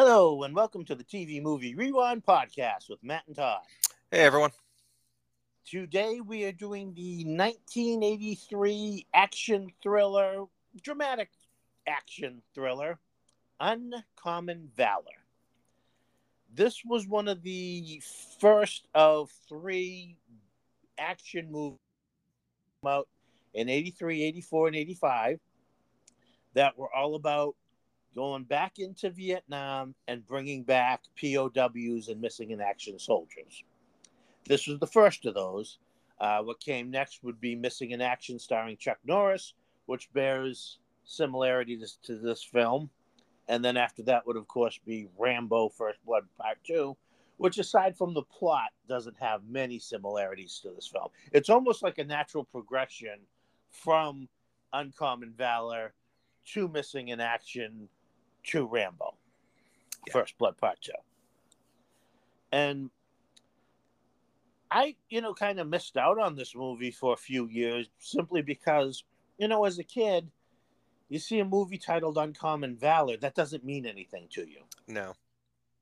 Hello, and welcome to the TV Movie Rewind podcast with Matt and Todd. Hey, everyone. Today we are doing the 1983 action thriller, dramatic action thriller, Uncommon Valor. This was one of the first of three action movies out in 83, 84, and 85 that were all about going back into Vietnam and bringing back POWs and missing in action soldiers. This was the first of those. Uh, what came next would be Missing in Action, starring Chuck Norris, which bears similarity to, this film. And then after that would, of course, be Rambo First Blood Part 2, which, aside from the plot, doesn't have many similarities to this film. It's almost like a natural progression from Uncommon Valor to Missing in Action to Rambo, yeah. First Blood Part 2. And I, you know, kind of missed out on this movie for a few years simply because, you know, as a kid, you see a movie titled Uncommon Valor, that doesn't mean anything to you. No.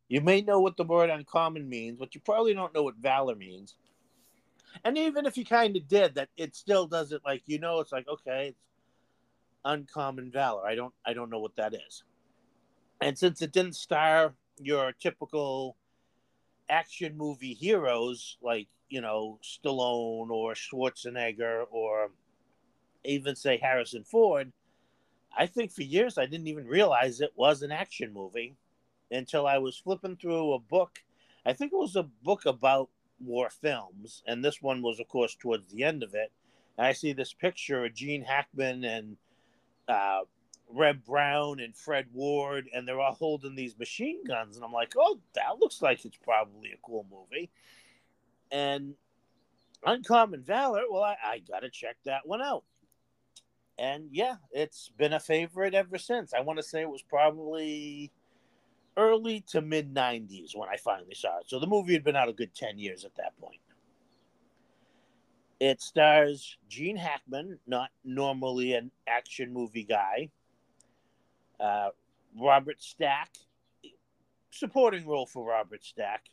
You may know what the word uncommon means, but you probably don't know what valor means. And even if you kind of did, that it still doesn't like you know it's like okay, it's uncommon valor. I don't I don't know what that is. And since it didn't star your typical action movie heroes like you know Stallone or Schwarzenegger or even say Harrison Ford, I think for years I didn't even realize it was an action movie until I was flipping through a book. I think it was a book about war films, and this one was, of course, towards the end of it. And I see this picture of Gene Hackman and uh, Reb Brown and Fred Ward, and they're all holding these machine guns. And I'm like, oh, that looks like it's probably a cool movie. And Uncommon Valor, well, I, I got to check that one out. And yeah, it's been a favorite ever since. I want to say it was probably early to mid 90s when I finally saw it. So the movie had been out a good 10 years at that point. It stars Gene Hackman, not normally an action movie guy. Uh, Robert Stack, supporting role for Robert Stack.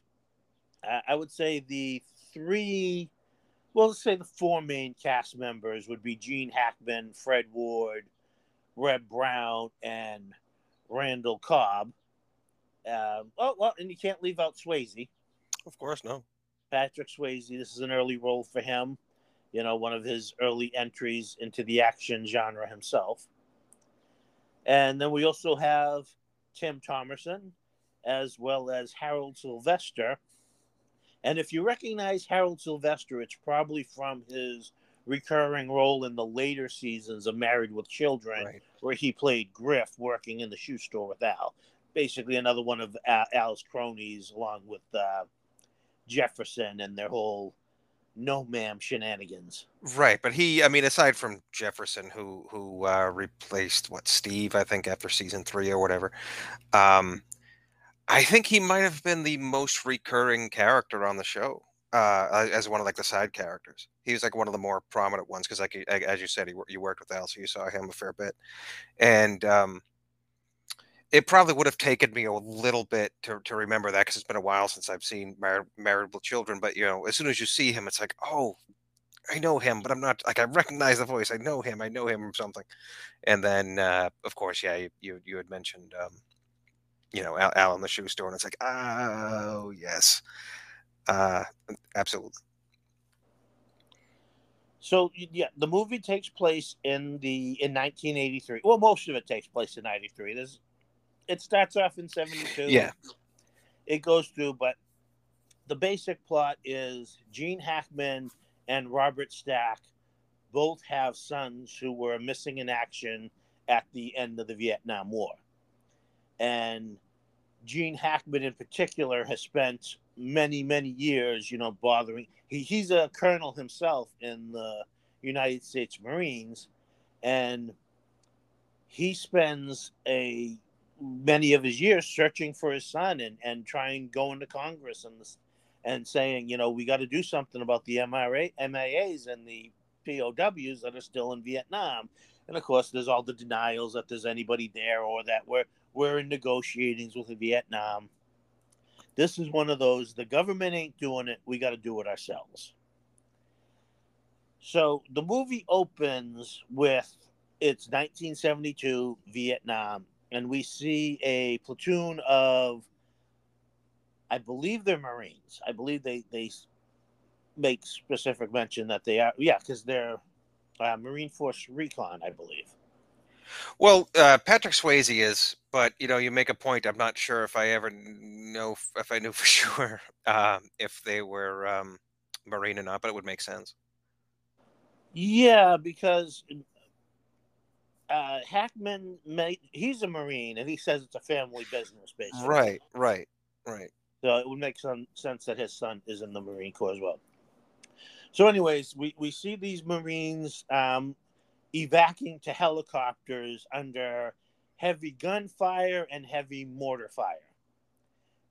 Uh, I would say the three, well, let's say the four main cast members would be Gene Hackman, Fred Ward, Reb Brown, and Randall Cobb. Uh, oh, well, and you can't leave out Swayze. Of course, no. Patrick Swayze. This is an early role for him. You know, one of his early entries into the action genre himself. And then we also have Tim Thomerson, as well as Harold Sylvester. And if you recognize Harold Sylvester, it's probably from his recurring role in the later seasons of Married with Children, right. where he played Griff working in the shoe store with Al. Basically, another one of Al's cronies, along with uh, Jefferson and their whole no ma'am shenanigans. Right, but he, I mean, aside from Jefferson, who who uh, replaced what Steve, I think after season three or whatever, um, I think he might have been the most recurring character on the show uh, as one of like the side characters. He was like one of the more prominent ones because, like as you said, he, you worked with Al, so you saw him a fair bit, and um, it probably would have taken me a little bit to, to remember that because it's been a while since I've seen Married, Married with Children. But you know, as soon as you see him, it's like, oh, I know him, but I'm not like I recognize the voice. I know him. I know him from something. And then, uh, of course, yeah, you you, had mentioned, um, you know, Al, Al in the shoe store, and it's like, oh yes, uh, absolutely. So yeah, the movie takes place in the in 1983. Well, most of it takes place in 93. There's it starts off in 72. Yeah. It goes through, but the basic plot is Gene Hackman and Robert Stack both have sons who were missing in action at the end of the Vietnam War. And Gene Hackman, in particular, has spent many, many years, you know, bothering. He, he's a colonel himself in the United States Marines, and he spends a many of his years searching for his son and, and trying going to Congress and and saying, you know, we got to do something about the MRA, MIAs and the POWs that are still in Vietnam. And of course, there's all the denials that there's anybody there or that we're we're in negotiations with Vietnam. This is one of those. The government ain't doing it. We got to do it ourselves. So the movie opens with it's 1972 Vietnam, and we see a platoon of, I believe they're Marines. I believe they they make specific mention that they are, yeah, because they're uh, Marine Force Recon, I believe. Well, uh, Patrick Swayze is, but you know, you make a point. I'm not sure if I ever know if I knew for sure uh, if they were um, Marine or not, but it would make sense. Yeah, because uh, Hackman, he's a Marine, and he says it's a family business, basically. Right, right, right. So it would make some sense that his son is in the Marine Corps as well. So, anyways, we, we see these Marines um, evacuating to helicopters under heavy gunfire and heavy mortar fire.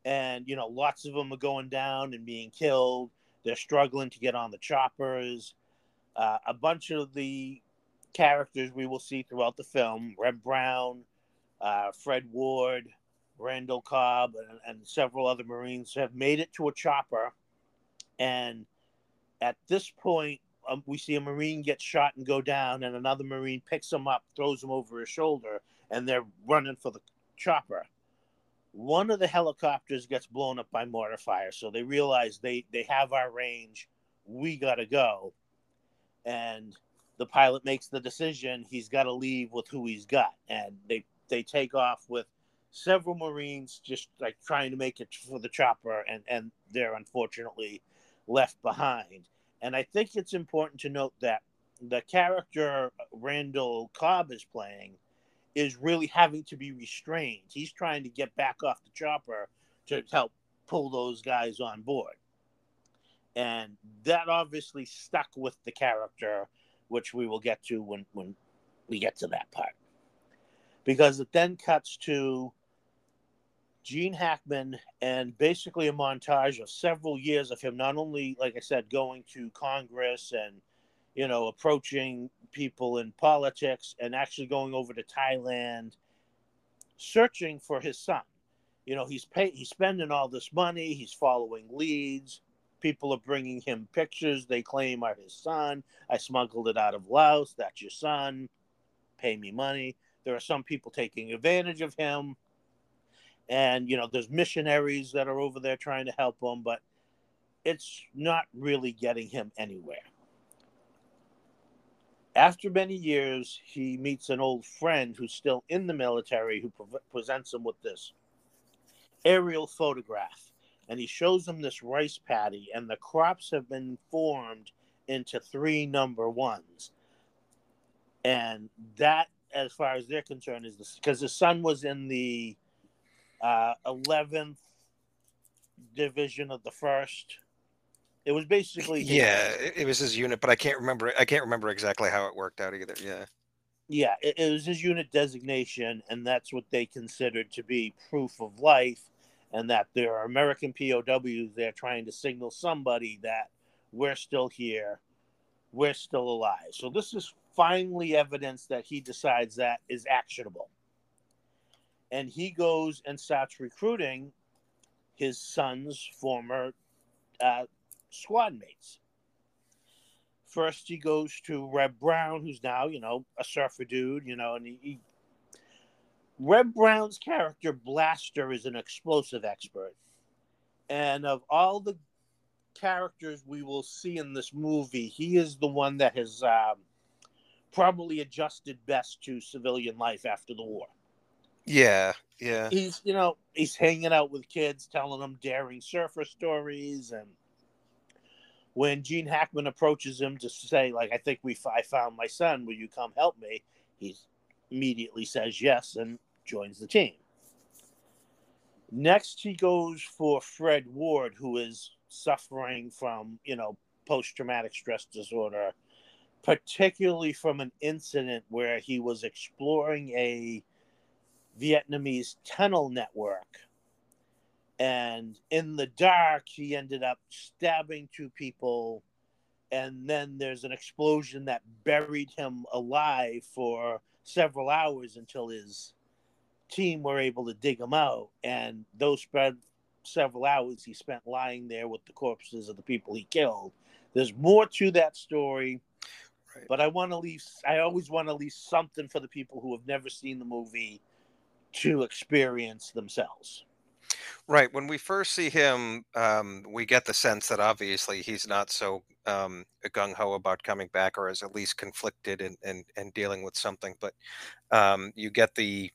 And, you know, lots of them are going down and being killed. They're struggling to get on the choppers. Uh, a bunch of the characters we will see throughout the film Reb Brown, uh, Fred Ward, Randall Cobb, and, and several other Marines have made it to a chopper. And at this point, um, we see a Marine get shot and go down, and another Marine picks him up, throws him over his shoulder, and they're running for the chopper. One of the helicopters gets blown up by mortar fire, so they realize they, they have our range. We got to go. And the pilot makes the decision he's got to leave with who he's got. And they, they take off with several Marines just like trying to make it for the chopper, and, and they're unfortunately left behind and I think it's important to note that the character Randall Cobb is playing is really having to be restrained. He's trying to get back off the chopper to help pull those guys on board. And that obviously stuck with the character, which we will get to when, when we get to that part. Because it then cuts to Gene Hackman and basically a montage of several years of him not only, like I said, going to Congress and you know approaching people in politics and actually going over to Thailand, searching for his son. You know, he's pay he's spending all this money. He's following leads. People are bringing him pictures they claim are his son. I smuggled it out of Laos. That's your son. Pay me money. There are some people taking advantage of him and you know there's missionaries that are over there trying to help him but it's not really getting him anywhere after many years he meets an old friend who's still in the military who pre- presents him with this aerial photograph and he shows them this rice paddy and the crops have been formed into three number ones and that as far as they're concerned is this because the son was in the uh, 11th division of the first. It was basically yeah, it, was his unit, but I can't remember. I can't remember exactly how it worked out either. Yeah, yeah, it, it was his unit designation, and that's what they considered to be proof of life, and that there are American POWs there trying to signal somebody that we're still here, we're still alive. So this is finally evidence that he decides that is actionable and he goes and starts recruiting his son's former uh, squad mates. First, he goes to Reb Brown, who's now, you know, a surfer dude, you know, and he, he Reb Brown's character Blaster is an explosive expert, and of all the characters we will see in this movie, he is the one that has um, probably adjusted best to civilian life after the war. Yeah, yeah. He's you know he's hanging out with kids, telling them daring surfer stories, and when Gene Hackman approaches him to say like I think we I found my son, will you come help me? He immediately says yes and joins the team. Next, he goes for Fred Ward, who is suffering from you know post traumatic stress disorder, particularly from an incident where he was exploring a Vietnamese tunnel network. And in the dark, he ended up stabbing two people and then there's an explosion that buried him alive for several hours until his team were able to dig him out. And those spread several hours he spent lying there with the corpses of the people he killed. There's more to that story, right. but I want to leave. I always want to leave something for the people who have never seen the movie to experience themselves. Right. When we first see him, um, we get the sense that obviously he's not so um, gung ho about coming back, or is at least conflicted and and, and dealing with something. But um, you get the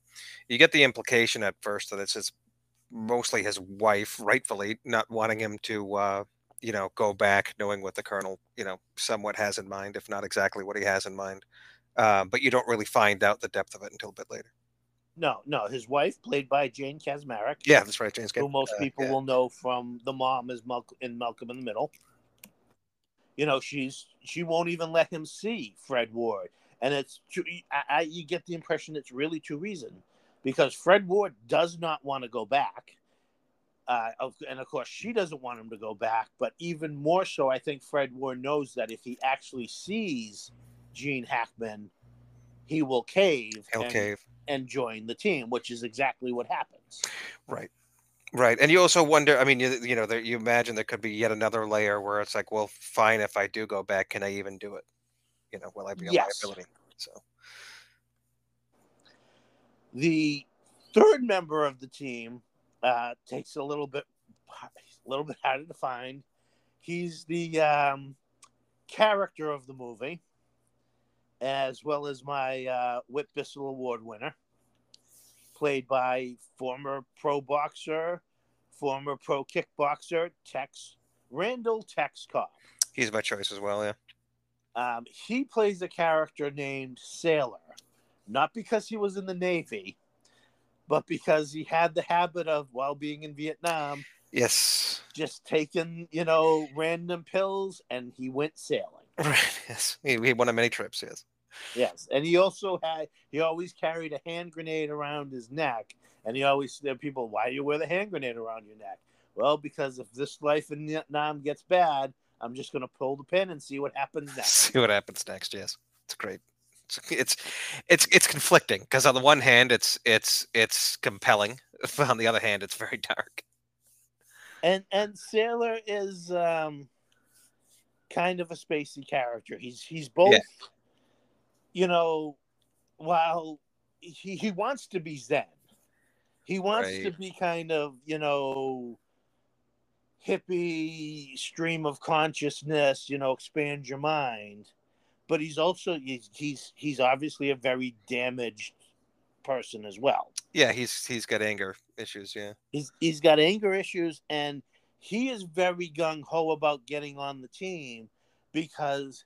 you get the implication at first that it's his mostly his wife, rightfully not wanting him to uh, you know go back, knowing what the colonel you know somewhat has in mind, if not exactly what he has in mind. Uh, but you don't really find out the depth of it until a bit later. No, no. His wife, played by Jane Kaczmarek. Yeah, that's right, Jane. Who most uh, people yeah. will know from the mom is Malcolm in Malcolm in the Middle. You know, she's she won't even let him see Fred Ward, and it's I, I, you get the impression it's really two reasons because Fred Ward does not want to go back, uh, and of course she doesn't want him to go back. But even more so, I think Fred Ward knows that if he actually sees Gene Hackman, he will cave. He'll cave and join the team, which is exactly what happens. Right. Right, and you also wonder. I mean, you, you know, there, you imagine there could be yet another layer where it's like, well, fine, if I do go back, can I even do it? You know, will I be a yes. liability? So, the third member of the team uh, takes a little bit, a little bit harder to find. He's the um, character of the movie as well as my uh, Whit Bissell Award winner, played by former pro boxer, former pro kickboxer Tex Randall Tex Cobb. He's my choice as well, yeah. Um, he plays a character named Sailor, not because he was in the Navy, but because he had the habit of, while being in Vietnam, yes, just taking you know random pills, and he went sailing. Right. Yes. He, he went on many trips. Yes. Yes, and he also had he always carried a hand grenade around his neck, and he always there people why do you wear the hand grenade around your neck? Well, because if this life in Vietnam gets bad, I'm just going to pull the pin and see what happens next. See what happens next. Yes, it's great. It's it's it's, it's conflicting because on the one hand it's it's it's compelling, on the other hand it's very dark. And and Sailor is um kind of a spacey character. He's he's both. Yeah you know, while he, he wants to be Zen, he wants right. to be kind of, you know, hippie stream of consciousness, you know, expand your mind. But he's also he's he's, he's obviously a very damaged person as well. Yeah, he's he's got anger issues. Yeah, he's he's got anger issues, and he is very gung ho about getting on the team because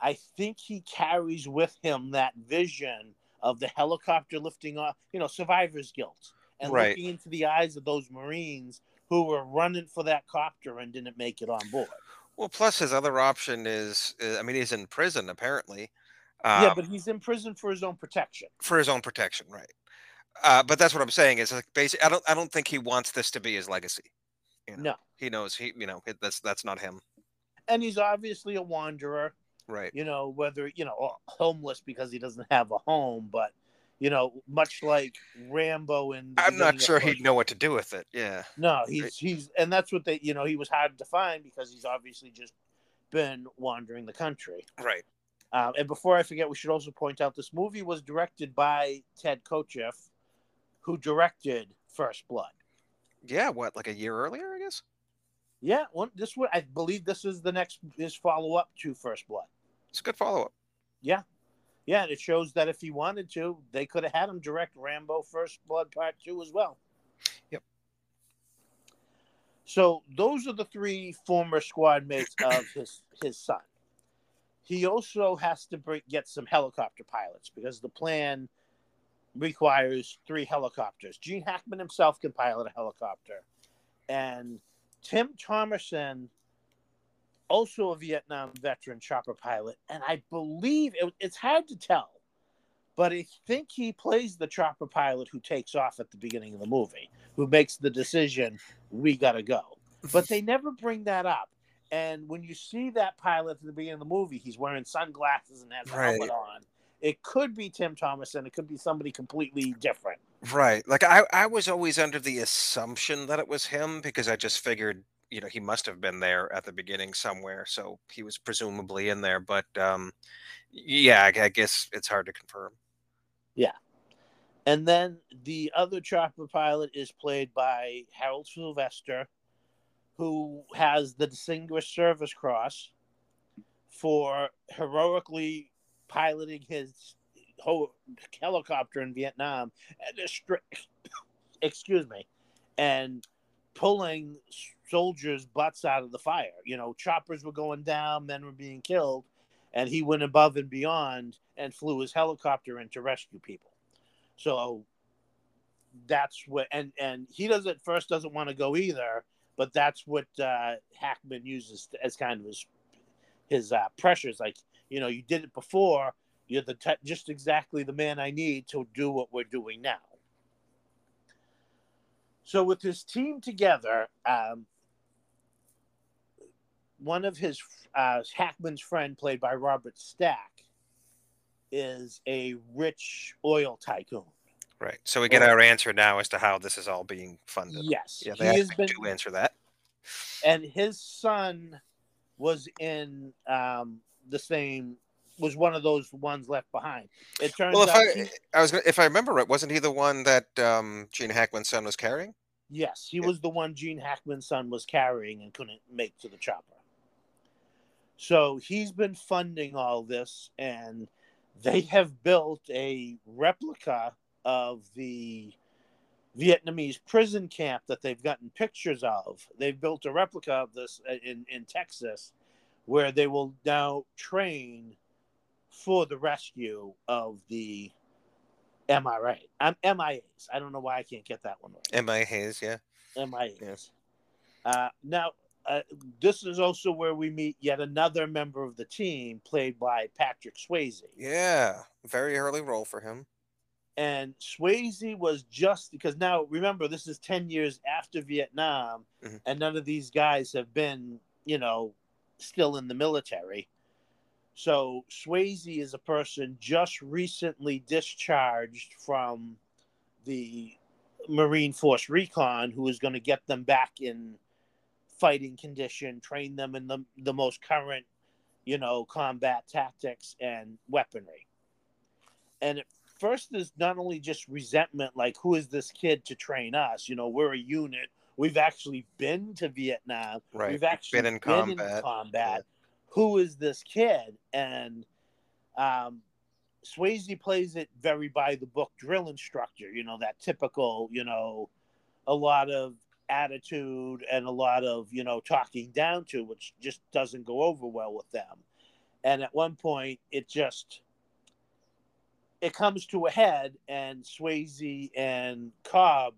I think he carries with him that vision of the helicopter lifting off, you know, survivor's guilt, and right. looking into the eyes of those Marines who were running for that copter and didn't make it on board. Well, plus his other option is, I mean, he's in prison apparently. Um, yeah, but he's in prison for his own protection. For his own protection, right? Uh, but that's what I'm saying is like basically, I don't, I don't think he wants this to be his legacy. You know? No, he knows he, you know, that's that's not him. And he's obviously a wanderer right. you know whether you know homeless because he doesn't have a home but you know much like rambo and i'm not sure he'd know what to do with it. Yeah. No he's he's and that's what they you know he was hard to find because he's obviously just been wandering the country. Right. Um, and before i forget we should also point out this movie was directed by ted kotcheff who directed first blood yeah what like a year earlier i guess yeah, one this would I believe this is the next his follow up to First Blood. It's a good follow up. Yeah. Yeah, and it shows that if he wanted to, they could have had him direct Rambo First Blood Part 2 as well. Yep. So those are the three former squad mates of his his son. He also has to bring, get some helicopter pilots because the plan requires three helicopters. Gene Hackman himself can pilot a helicopter, and Tim Thomerson also a Vietnam veteran chopper pilot, and I believe it, it's hard to tell, but I think he plays the chopper pilot who takes off at the beginning of the movie, who makes the decision, we got to go. But they never bring that up. And when you see that pilot at the beginning of the movie, he's wearing sunglasses and has a Right. helmet on. It could be Tim Thomas, and it could be somebody completely different. Right. Like I, I was always under the assumption that it was him because I just figured, you know, he must have been there at the beginning somewhere. So he was presumably in there. But um, yeah, I, I guess it's hard to confirm. Yeah. And then the other chopper pilot is played by Harold Sylvester, who has the Distinguished Service Cross for heroically piloting his ho- helicopter in Vietnam and destroy- excuse me, and pulling soldiers' butts out of the fire. You know, choppers were going down, men were being killed, and he went above and beyond and flew his helicopter in to rescue people. So that's what, and and he does at first doesn't want to go either, but that's what uh, Hackman uses as kind of his his uh, pressures. Like you know, you did it before. You're the te- just exactly the man I need to do what we're doing now. So with his team together, um, one of his uh, Hackman's friend, played by Robert Stack, is a rich oil tycoon. Right. So we get our answer now as to how this is all being funded. Yes, Yeah, he they has been, do answer that. and his son was in um, the same. Was one of those ones left behind. It turns Well, if out, I, he- I was, gonna- if I remember right, wasn't he the one that um, Gene Hackman's son was carrying? yes, he Yeah. was the one Gene Hackman's son was carrying and couldn't make to the chopper. So he's been funding all this, and they have built a replica of the Vietnamese prison camp that they've gotten pictures of. They've built a replica of this uh, in, in Texas where they will now train for the rescue of the MRA. I'm MIAs. I don't know why I can't get that one right. M.I. Hayes, yeah. MIAs. Yes. Uh, now, uh, this is also where we meet yet another member of the team, played by Patrick Swayze. Yeah. Very early role for him. And Swayze was just because now remember this is ten years after Vietnam, Mhm. and none of these guys have been, you know, still in the military. So Swayze is a person just recently discharged from the Marine Force Recon, who is going to get them back in fighting condition, train them in the the most current, you know, combat tactics and weaponry. And at first, there's not only just resentment, like who is this kid to train us? You know, we're a unit. We've actually been to Vietnam. Right. We've actually Been in combat. combat. Who is this kid? And um, Swayze plays it very by the book drill instructor. You know that typical. You know, a lot of attitude and a lot of you know talking down to, which just doesn't go over well with them. And at one point, it just it comes to a head, and Swayze and Cobb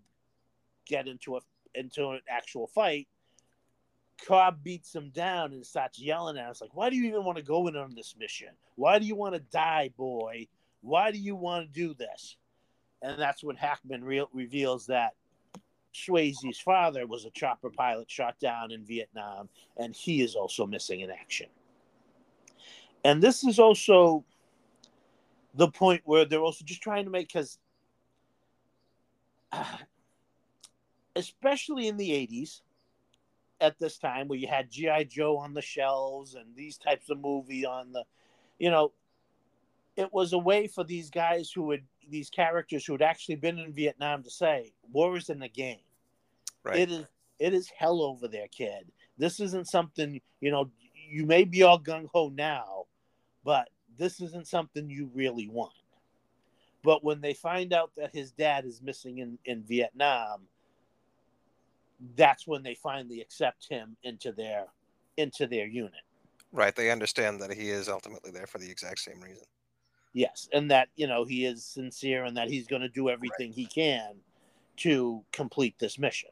get into a into an actual fight. Cobb beats him down and starts yelling at us like, "Why do you even want to go in on this mission? Why do you want to die, boy? Why do you want to do this?" And that's when Hackman re- reveals that Swayze's father was a chopper pilot shot down in Vietnam, and he is also missing in action. And this is also the point where they're also just trying to make because, uh, especially in the '80s, at this time where you had GI Joe on the shelves and these types of movie on the, you know, it was a way for these guys who would these characters who had actually been in Vietnam to say, "War is in the game." Right. It is it is hell over there, kid. This isn't something you know. You may be all gung ho now, but this isn't something you really want. But when they find out that his dad is missing in, in Vietnam, that's when they finally accept him into their into their unit. Right. They understand that he is ultimately there for the exact same reason. Yes, and that you know he is sincere and that he's going to do everything he can to complete this mission.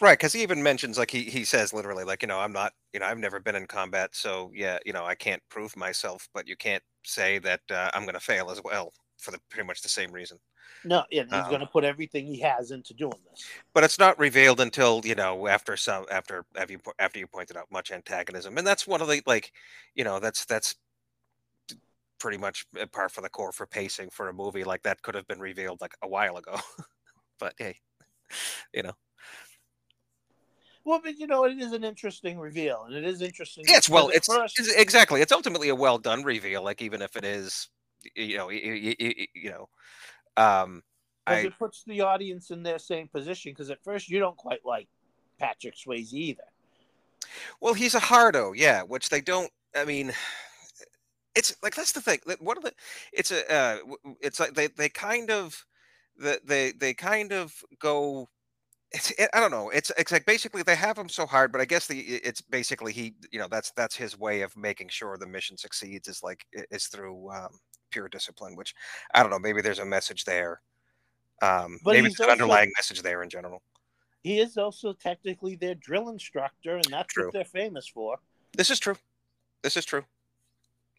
Right, because he even mentions like he he says literally like you know I'm not you know I've never been in combat, so yeah you know I can't prove myself, but you can't say that uh, I'm going to fail as well. For the pretty much the same reason. No, yeah, he's Um, going to put everything he has into doing this. But it's not revealed until you know after some after after you after you pointed out much antagonism, and that's one of the like, you know, that's that's pretty much par for the core for pacing for a movie like that could have been revealed like a while ago. but hey, you know, Well, but you know, it is an interesting reveal, and it is interesting. yeah, it's well, it's, it's exactly it's ultimately a well done reveal. Like even if it is, you know, you, you, you know, um, I it puts the audience in their same position. Because at first, you don't quite like Patrick Swayze either. Well, he's a hardo, yeah, which they don't. I mean, it's like that's the thing. One of the, it's a, uh, it's like they they kind of, the they they kind of go. It's it, I don't know. It's it's like basically they have him so hard, but I guess the it's basically he you know that's that's his way of making sure the mission succeeds is like is through um, pure discipline. Which I don't know. Maybe there's a message there. Um, But maybe there's an underlying message there in general. He is also technically their drill instructor, and that's True. what they're famous for. This is true. This is true.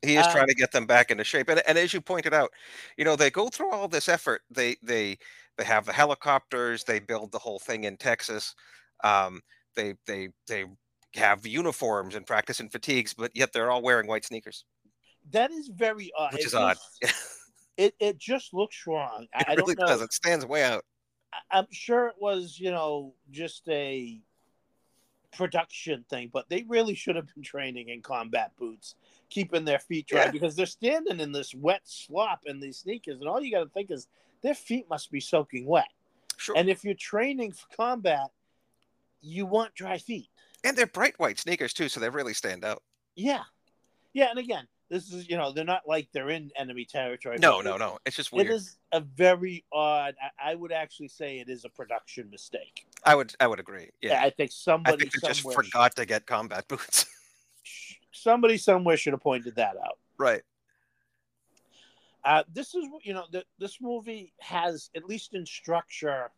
He is Um, trying to get them back into shape, and, and as you pointed out, you know they go through all this effort. They they they have the helicopters. They build the whole thing in Texas. Um, they they they have uniforms and practice in fatigues, but yet they're all wearing white sneakers, That is very odd. which It is odd. just- It it just looks wrong. I, It I don't really know. does. It stands way out. I- I'm sure it was, you know, just a production thing, but they really should have been training in combat boots, keeping their feet dry Yeah. because they're standing in this wet slop in these sneakers, and all you got to think is their feet must be soaking wet. Sure, And if you're training for combat, you want dry feet. And they're bright white sneakers too, so they really stand out. Yeah, yeah. And again, this is, you know, they're not like they're in enemy territory. No, no, no. It's just It weird. is a very odd. I, I would actually say it is a production mistake. I would I would agree. Yeah, I think somebody I think just forgot to get combat boots. somebody somewhere should have pointed that out. right. Uh, this is you know the, this movie has at least in structure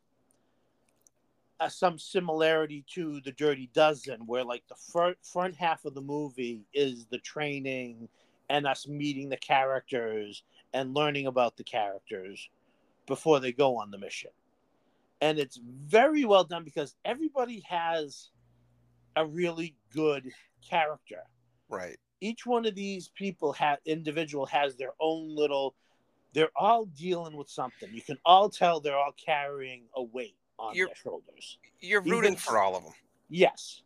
uh, some similarity to the Dirty Dozen, where like the front front half of the movie is the training and us meeting the characters and learning about the characters before they go on the mission. And it's very well done because everybody has a really good character Right. each one of these people have individual has their own little they're all dealing with something you can all tell they're all carrying a weight on You're- their shoulders You're rooting s- for all of them. yes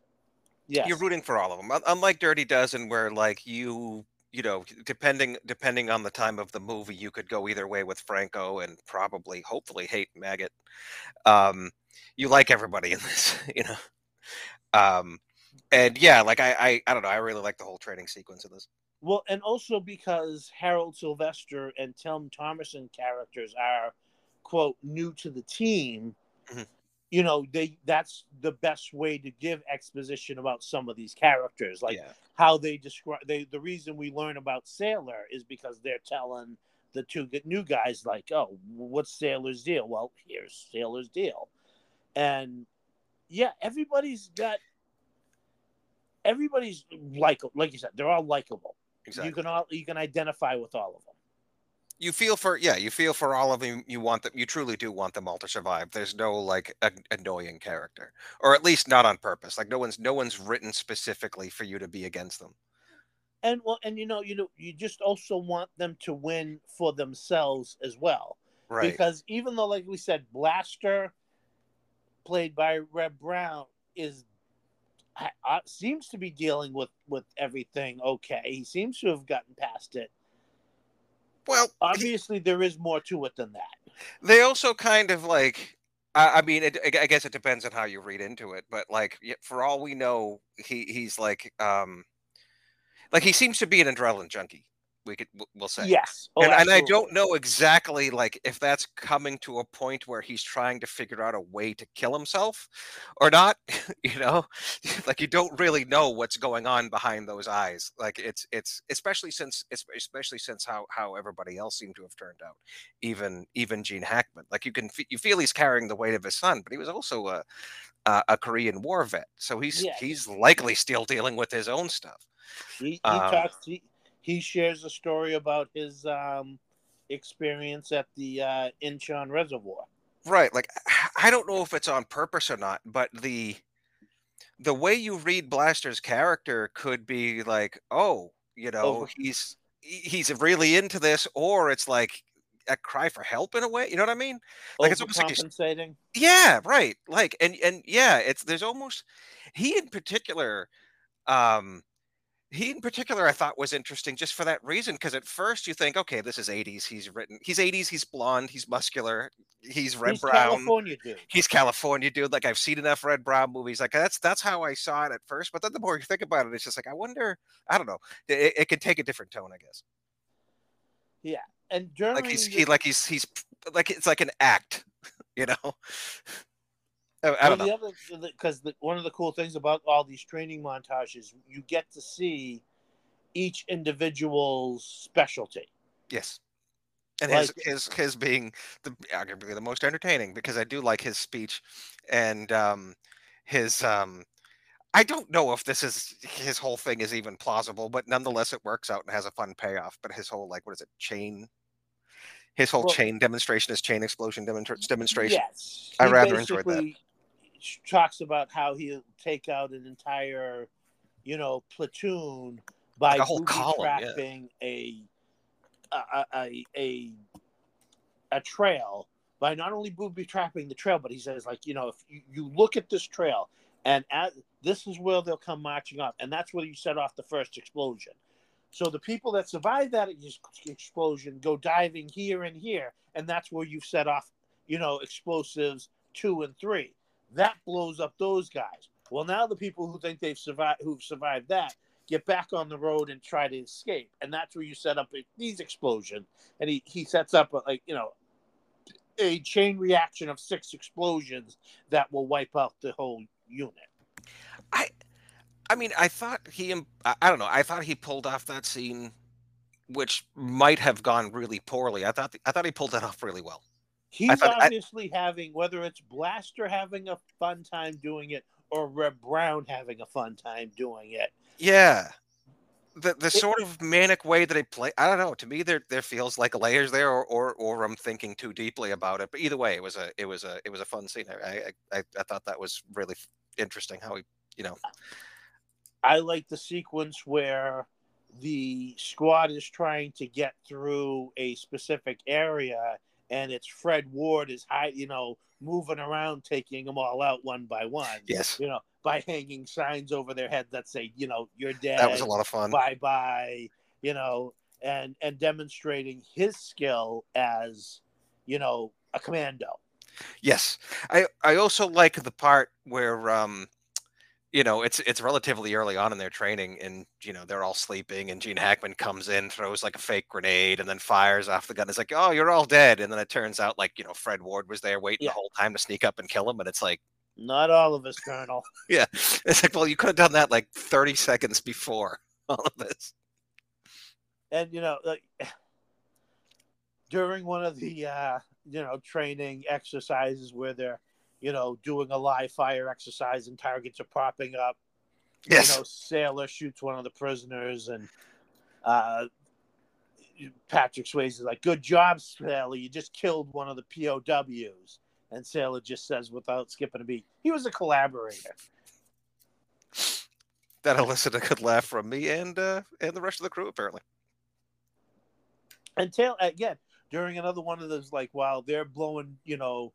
yes You're rooting for all of them. Unlike Dirty Dozen, where like you, you know, depending depending on the time of the movie, you could go either way with Franco and probably, hopefully, hate Maggot. Um, you like everybody in this, you know. Um, and yeah, like I, I, I don't know. I really like the whole training sequence in this. well and also because harold sylvester and tim thomerson characters are quote new to the team Mhm. You know they that's the best way to give exposition about some of these characters like yeah, how they describe they the reason we learn about Sailor is because they're telling the two new guys like, oh, what's Sailor's deal? Well, here's Sailor's deal, and yeah, everybody's got everybody's like like you said, they're all likable. exactly. You can all you can identify with all of them. You feel for yeah you feel for all of them you want them you truly do want them all to survive. There's no like a, annoying character or at least not on purpose like no one's no one's written specifically for you to be against them. And well, and you know, you know, you just also want them to win for themselves as well. right. because even though like we said blaster played by reb brown is I- I- uh, seems to be dealing with with everything okay. He seems to have gotten past it well obviously there is more to it than that. They also kind of like I, I mean it, I guess it depends on how you read into it but like for all we know he he's like um like he seems to be an adrenaline junkie we could we'll say. Yes. Oh, and, and I don't know exactly like if that's coming to a point where he's trying to figure out a way to kill himself or not you know? Like you don't really know what's going on behind those eyes. Like it's it's especially since it's especially since how how everybody else seemed to have turned out even even Gene Hackman. Like you can you feel he's carrying the weight of his son but he was also a a, a Korean war vet. So he's Yeah. he's likely still dealing with his own stuff. He, he um, talks he, he shares a story about his um experience at the uh, Inchon Reservoir. Right. Like I don't know if it's on purpose or not, but the the way you read Blaster's character could be like, oh, you know, Over- he's he's really into this, or it's like a cry for help in a way. You know what I mean? Like, it's almost like he's- Yeah, right. Like and and yeah, it's there's almost he in particular um he in particular I thought was interesting just for that reason because at first you think okay, this is 80s, he's written he's 80s, he's blonde, he's muscular, he's red He's brown. California dude. He's California dude. Like I've seen enough Reb Brown movies. Like that's that's how I saw it at first. But then the more you think about it, it's just like I wonder. I don't know. It, it could take a different tone, I guess. Yeah and during Like he's he like he's he's like it's like an act, you know. I, I don't know. the other because the, one of the cool things about all these training montages, you get to see each individual's specialty. Yes. And Like- his, his his being the arguably the most entertaining because I do like his speech and um his um I don't know if this is his whole thing is even plausible, but nonetheless it works out and has a fun payoff. But his whole like what is it chain? His whole Well- chain demonstration, his chain explosion demonstra- demonstration. Yes, I rather enjoyed that. Talks about how he'll take out an entire, you know, platoon by Like whole booby column, yeah. trapping a, a, a a a trail by not only booby trapping the trail, but he says like you know if you, you look at this trail and at this is where they'll come marching up, and that's where you set off the first explosion. So the people that survive that explosion go diving here and here, and that's where you've set off, you know, explosives two and three. That blows up those guys. Well, now the people who think they've survived, who've survived that, get back on the road and try to escape, and that's where you set up these explosions. And he he sets up a, like you know a chain reaction of six explosions that will wipe out the whole unit. I I mean, I thought he um, I I don't know, I thought he pulled off that scene which might have gone really poorly. I thought I thought he pulled that off really well. He's thought- I- obviously having whether it's Blaster having a fun time doing it or Reb Brown having a fun time doing it. Yeah. The the sort of manic way that they play, I don't know. To me, there there feels like layers there, or, or or I'm thinking too deeply about it. But either way, it was a it was a it was a fun scene. I I I, I thought that was really interesting. How he, you know, I like the sequence where the squad is trying to get through a specific area and it's Fred Ward is high, you know, moving around taking them all out one by one. yes, You know, by hanging signs over their head that say, you know, you're dead. that was a lot of fun. bye bye, you know, and and demonstrating his skill as, you know, a commando. Yes, I I also like the part where um, you know, it's it's relatively early on in their training, and you know they're all sleeping, and Gene Hackman comes in, throws like a fake grenade, and then fires off the gun. It's like, oh, you're all dead, and then it turns out like you know Fred Ward was there waiting Yeah. the whole time to sneak up and kill him, and it's like, Not all of us, Colonel. yeah, it's like, well, you could have done that like 30 seconds before all of this. and you know like during one of the uh you know training exercises where they're you know doing a live fire exercise and targets are popping up. Yes, you know sailor shoots one of the prisoners and uh patrick swayze is like good job sailor. You just killed one of the pows and sailor just says without skipping a beat he was a collaborator. That elicited a good laugh from me and uh, and the rest of the crew apparently. and tail again during another one of those like while they're blowing you know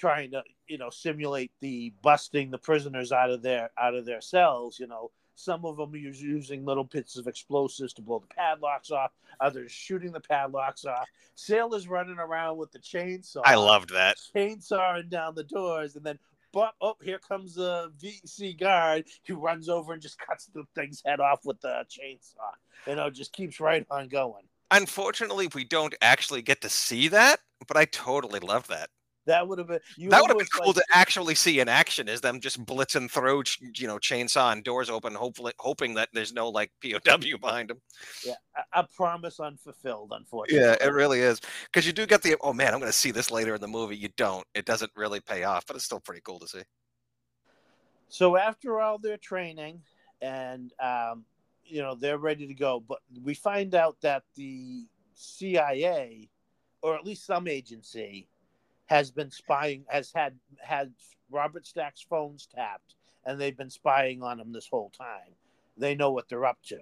trying to you know simulate the busting the prisoners out of their out of their cells you know. Some of them are using little bits of explosives to blow the padlocks off. Others shooting the padlocks off. Sailors running around with the chainsaw. I loved that. chainsawing down the doors and then but oh here comes a vc guard. Who runs over and just cuts the thing's head off with the chainsaw. You know just keeps right on going. Unfortunately, we don't actually get to see that, but I totally love that. That would have been you that would have been cool like- to actually see in action. Is them just blitzing through, you know, chainsaw and doors open, hopefully hoping that there's no like POW behind them. yeah, a, a promise unfulfilled, unfortunately. Yeah, it really is because you do get the oh man, I'm going to see this later in the movie. You don't. It doesn't really pay off, but it's still pretty cool to see. So after all their training, and um, you know they're ready to go, but we find out that the CIA or at least some agency, has been spying, has had had Robert Stack's phones tapped, and they've been spying on him this whole time. They know what they're up to.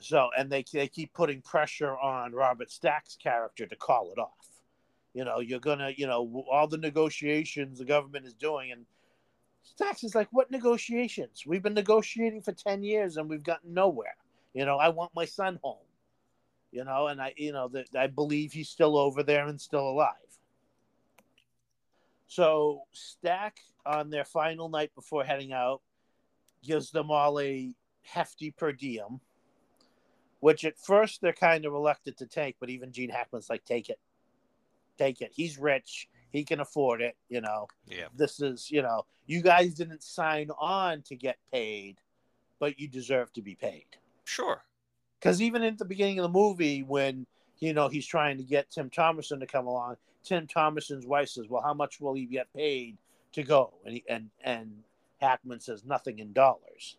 So, and they they keep putting pressure on Robert Stack's character to call it off. You know, you're gonna, you know, all the negotiations the government is doing, and Stacks is like, what negotiations? We've been negotiating for ten years and we've gotten nowhere. You know, I want my son home. You know, and I, you know, that I believe he's still over there and still alive. So Stack on their final night before heading out gives them all a hefty per diem, which at first they're kind of reluctant to take, but even Gene Hackman's like, take it, take it. He's rich, he can afford it. You know, Yeah. this is, you know, you guys didn't sign on to get paid, but you deserve to be paid. Sure. Because even at the beginning of the movie, when you know he's trying to get Tim Thomerson to come along, Tim Thomerson's wife says, "Well, how much will he get paid to go?" And he, and and Hackman says, "Nothing in dollars."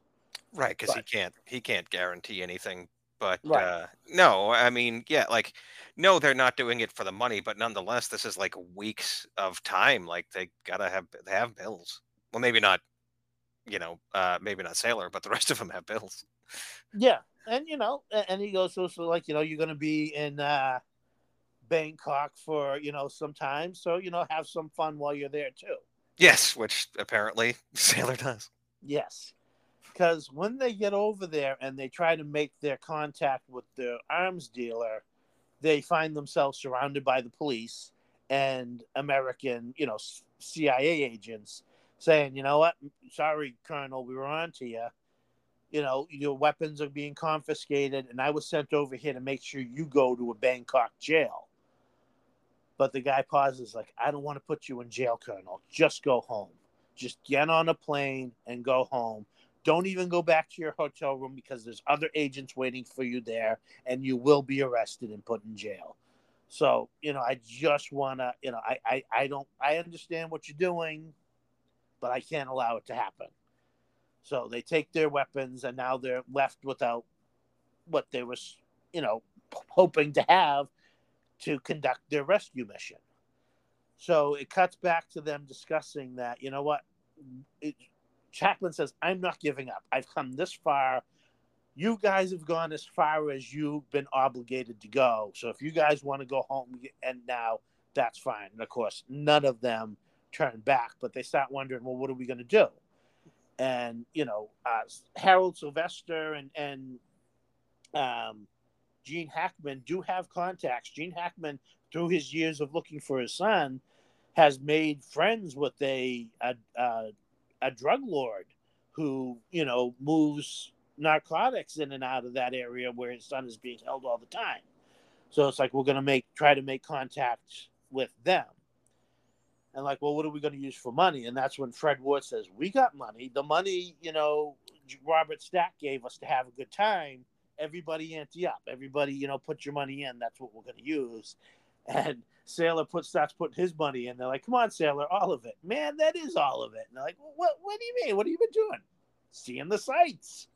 Right, because he can't he can't guarantee anything. But Right. uh, no, I mean, yeah, like no, they're not doing it for the money, but nonetheless, this is like weeks of time. Like they gotta have they have bills. Well, maybe not, you know, uh, maybe not Sailor, but the rest of them have bills. Yeah, and you know, and he goes, "So, so like you know, you're going to be in uh, Bangkok for you know some time, so you know, have some fun while you're there too." Yes, which apparently Sailor does. Yes. Because when they get over there and they try to make their contact with the arms dealer, they find themselves surrounded by the police and American, you know, CIA agents saying, you know what, sorry, Colonel, we were on to you. You know, your weapons are being confiscated, and I was sent over here to make sure you go to a Bangkok jail. But the guy pauses, like, I don't want to put you in jail, Colonel. Just go home. Just get on a plane and go home. Don't even go back to your hotel room because there's other agents waiting for you there and you will be arrested and put in jail. So, you know, I just want to, you know, I, I, I don't, I understand what you're doing, but I can't allow it to happen. So they take their weapons and now they're left without what they was, you know, hoping to have to conduct their rescue mission. So it cuts back to them discussing that, you know what? It, Chaplin says, I'm not giving up. I've come this far. You guys have gone as far as you've been obligated to go. So if you guys want to go home and now, that's fine. And of course, none of them turn back, but they start wondering, well, what are we going to do? And, you know, uh, Harold Sylvester and, and um, Gene Hackman do have contacts. Gene Hackman, through his years of looking for his son, has made friends with a a, a, a drug lord who you know moves narcotics in and out of that area where his son is being held all the time. So it's like we're gonna make try to make contact with them. And like, well, what are we going to use for money? And that's when Fred Ward says, "We got money. The money, you know, Robert Stack gave us to have a good time. Everybody ante up. Everybody, you know, put your money in. That's what we're going to use." And Sailor puts starts putting his money in. They're like, "Come on, Sailor, all of it, man. That is all of it." And they're like, well, "What? What do you mean? What have you been doing? Seeing the sights?"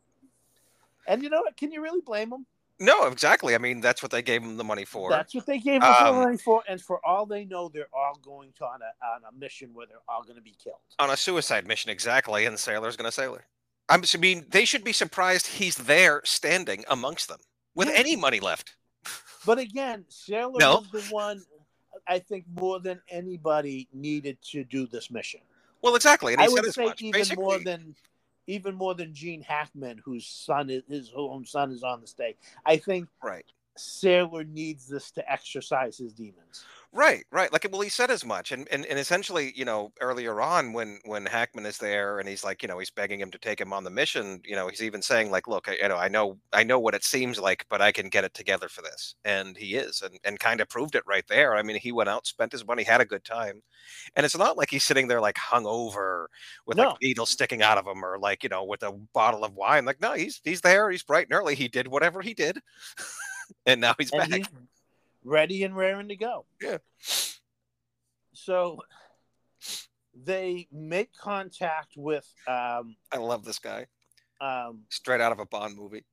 And you know what? Can you really blame them? No, exactly. I mean, that's what they gave him the money for. That's what they gave them Um, money for. And for all they know, they're all going to on a on a mission where they're all going to be killed. on a suicide mission, exactly, and Sailor's gonna sailor. I'm, mean, they should be surprised he's there standing amongst them with Yeah. any money left. But again, Sailor No. was the one I think more than anybody needed to do this mission. Well, exactly, and I would say much. even more than even more than Gene Hackman, whose son is his own son is on the stage. I think right, Sailor needs this to exercise his demons. right, right. Like, well, he said as much, and and, and essentially, you know, earlier on when when Hackman is there, and he's like, you know, he's begging him to take him on the mission. You know, he's even saying like, look, I, you know, I know, I know what it seems like, but I can get it together for this, and he is, and and kind of proved it right there. I mean, he went out, spent his money, had a good time, and it's not like he's sitting there like hungover with No. like needles sticking out of him, or like you know, with a bottle of wine. Like, no, he's he's there, he's bright and early. He did whatever he did, and now he's and back. he's ready and raring to go. Yeah. So they make contact with um, I love this guy, um, straight out of a Bond movie.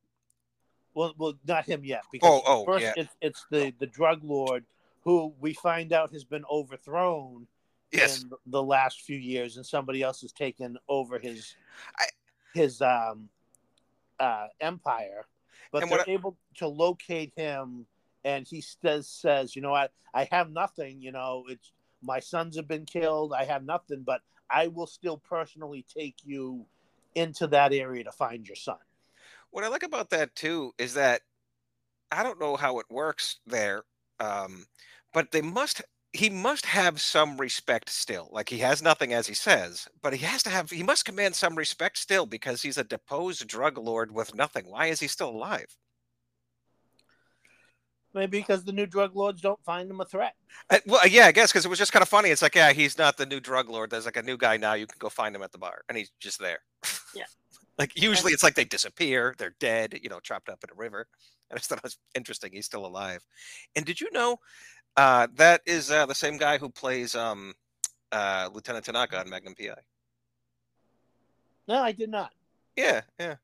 Well, well, not him yet. Because Oh, oh, first yeah. it's it's the the drug lord who we find out has been overthrown Yes. in the last few years, and somebody else has taken over his I- his um uh empire. But And they're I- able to locate him, and he says says, you know, I I have nothing. You know, it's my sons have been killed. I have nothing, but I will still personally take you into that area to find your son. What I like about that too is that I don't know how it works there, um, but they must. He must have some respect still. Like he has nothing, as he says, but he has to have. He must command some respect still because he's a deposed drug lord with nothing. Why is he still alive? Maybe uh because the new drug lords don't find him a threat. I, well, yeah, I guess because it was just kind of funny. It's like, yeah, he's not the new drug lord. There's like a new guy now. You can go find him at the bar, and he's just there. Yeah. like usually, it's like they disappear. They're dead. You know, chopped up in a river. And I thought it was interesting. He's still alive. And did you know uh, that is uh, the same guy who plays um, uh, Lieutenant Tanaka on Magnum PI? No, I did not. Yeah, yeah.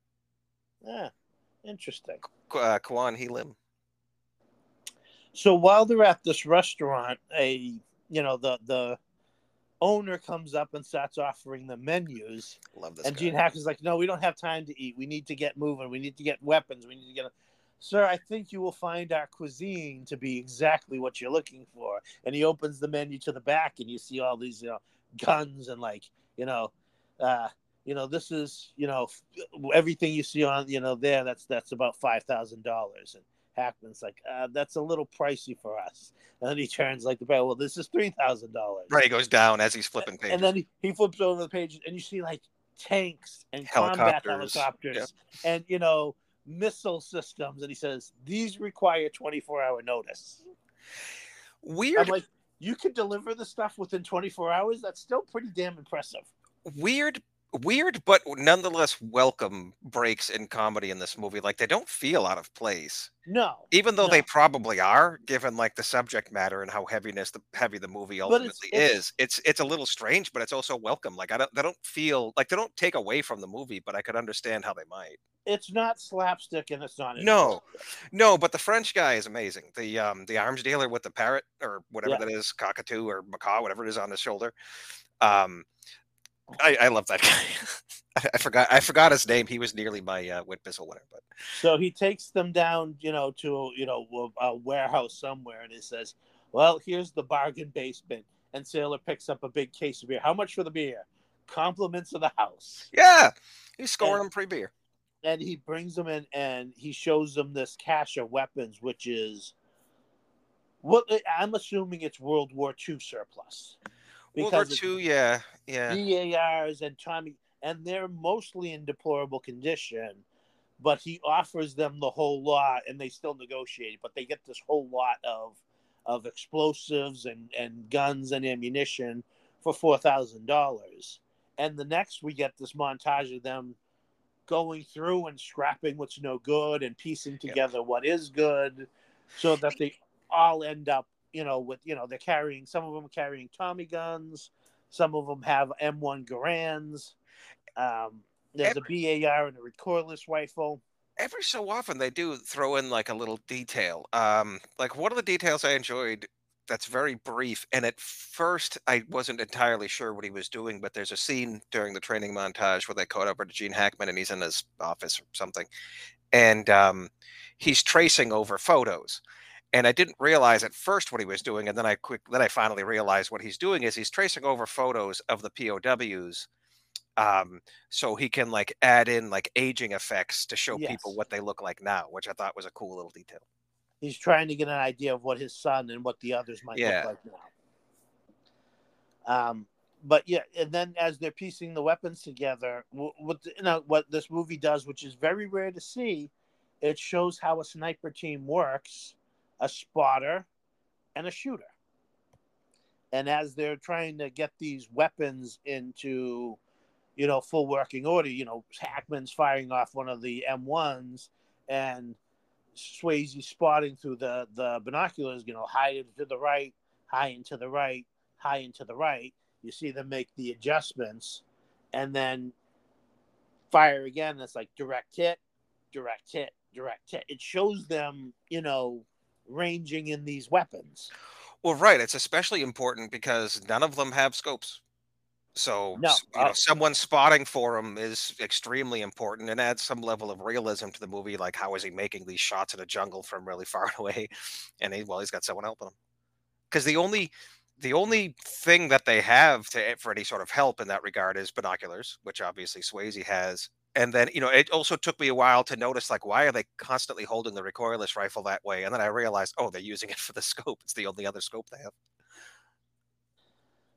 Yeah, interesting. Uh, Kwan Hee Lim. So while they're at this restaurant, a you know the the owner comes up and starts offering the menus, Love this. and guy. Gene Hackman's like, "No, we don't have time to eat. We need to get moving. We need to get weapons. We need to get." Sir, I think you will find our cuisine to be exactly what you're looking for. And he opens the menu to the back, and you see all these, you know, guns and like, you know, uh, you know, this is, you know, everything you see on, you know, there. That's that's about five thousand dollars. And Hackman's like, uh, that's a little pricey for us. And then he turns like the well, this is three thousand dollars. Right, he goes down as he's flipping pages. And then he, he flips over the page, and you see like tanks and combat Helicopters, helicopters yep. and you know missile systems. And he says these require twenty four hour notice. Weird. I'm like, you could deliver the stuff within twenty four hours. That's still pretty damn impressive. weird weird but nonetheless welcome breaks in comedy in this movie like they don't feel out of place No, even though No. they probably are given like the subject matter and how heaviness the heavy the movie ultimately it's- it's- is it's it's a little strange but it's also welcome like i don't they don't feel like they don't take away from the movie but i could understand how they might it's not slapstick, and it's not No. no but the french guy is amazing the um the arms dealer with the parrot or whatever Yeah. that is cockatoo or macaw whatever it is on his shoulder um i i love that guy I, forgot i forgot his name he was nearly my uh wit missile winner but So he takes them down, you know, to you know a a warehouse somewhere, and he says, "Well, here's the bargain basement." And Sailor picks up a big case of beer. How much for the beer? Compliments of the house. yeah he's scoring And- him free beer And he brings them in, and he shows them this cache of weapons, which is what I'm assuming it's World War II surplus. World War II, yeah, yeah. BARs and Tommy, and they're mostly in deplorable condition. But he offers them the whole lot, and they still negotiate. But they get this whole lot of of explosives and and guns and ammunition for four thousand dollars. And the next, we get this montage of them going through and scrapping what's no good and piecing together what is good, so that they all end up, you know, with you know they're carrying some of them are carrying Tommy guns, some of them have M1 Garands. Um, there's a BAR and a recoilless rifle. Every so often they do throw in like a little detail. Um, like one of the details I enjoyed that's very brief, and at first I wasn't entirely sure what he was doing, but there's a scene during the training montage where they caught over to Gene Hackman and he's in his office or something, and um, he's tracing over photos. And I didn't realize at first what he was doing, and then I quick then I finally realized what he's doing is he's tracing over photos of the POWs um so he can like add in like aging effects to show people what they look like now which i thought was a cool little detail He's trying to get an idea of what his son and what the others might Yeah. look like now. Um, but yeah, and then as they're piecing the weapons together, what you know what this movie does, which is very rare to see, it shows how a sniper team works, a spotter, and a shooter. And as they're trying to get these weapons into, you know, full working order, you know, Hackman's firing off one of the M1s, and Swayze spotting through the the binoculars, you know, high and to the right, high into the right, high into the right. You see them make the adjustments, and then fire again. It's like direct hit, direct hit, direct hit. It shows them, you know, ranging in these weapons. Well, right. It's especially important because none of them have scopes. So, No, you know, uh, someone spotting for him is extremely important and adds some level of realism to the movie. Like, how is he making these shots in a jungle from really far away? And he, well, he's got someone helping him. Because the only, the only thing that they have to for any sort of help in that regard is binoculars, which obviously Swayze has. And then, you know, it also took me a while to notice, like, why are they constantly holding the recoilless rifle that way? And then I realized, oh, they're using it for the scope. It's the only other scope they have.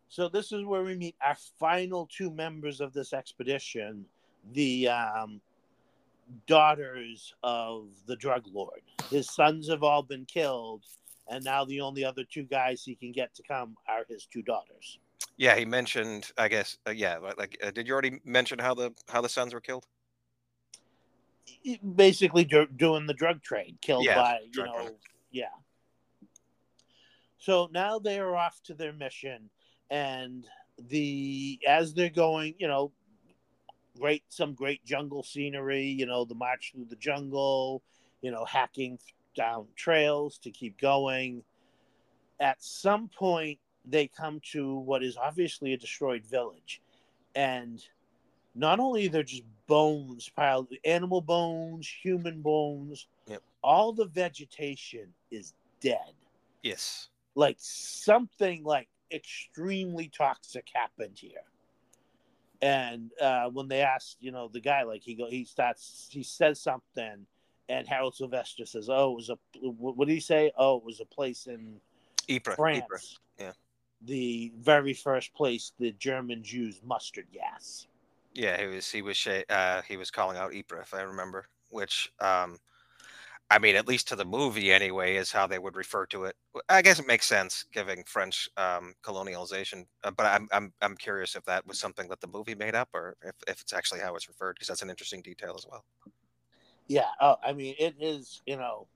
So this is where we meet our final two members of this expedition, the um, daughters of the drug lord. His sons have all been killed, and now the only other two guys he can get to come are his two daughters. Yeah, he mentioned. I guess. Uh, yeah, like, uh, did you already mention how the how the sons were killed? Basically, do, doing the drug trade, killed Yeah, by you know, runner. yeah. So now they are off to their mission, and the as they're going, you know, great some great jungle scenery. You know, the march through the jungle, you know, hacking down trails to keep going. At some point, they come to what is obviously a destroyed village, and not only they're just bones piled, animal bones, human bones. Yep. All the vegetation is dead Yes. like something like extremely toxic happened here and uh when they asked you know the guy like he go he starts he says something and harold sylvester says oh it was a what did he say oh it was a place in Ypres. france Ypres. yeah. the very first place the germans used mustard gas Yeah, he was he was uh, he was calling out Ypres, if I remember. Which, um, I mean, at least to the movie anyway, is how they would refer to it. I guess it makes sense giving French um, colonialization. Uh, but I'm I'm I'm curious if that was something that the movie made up, or if, if it's actually how it's referred, because that's an interesting detail as well. yeah oh i mean it is you know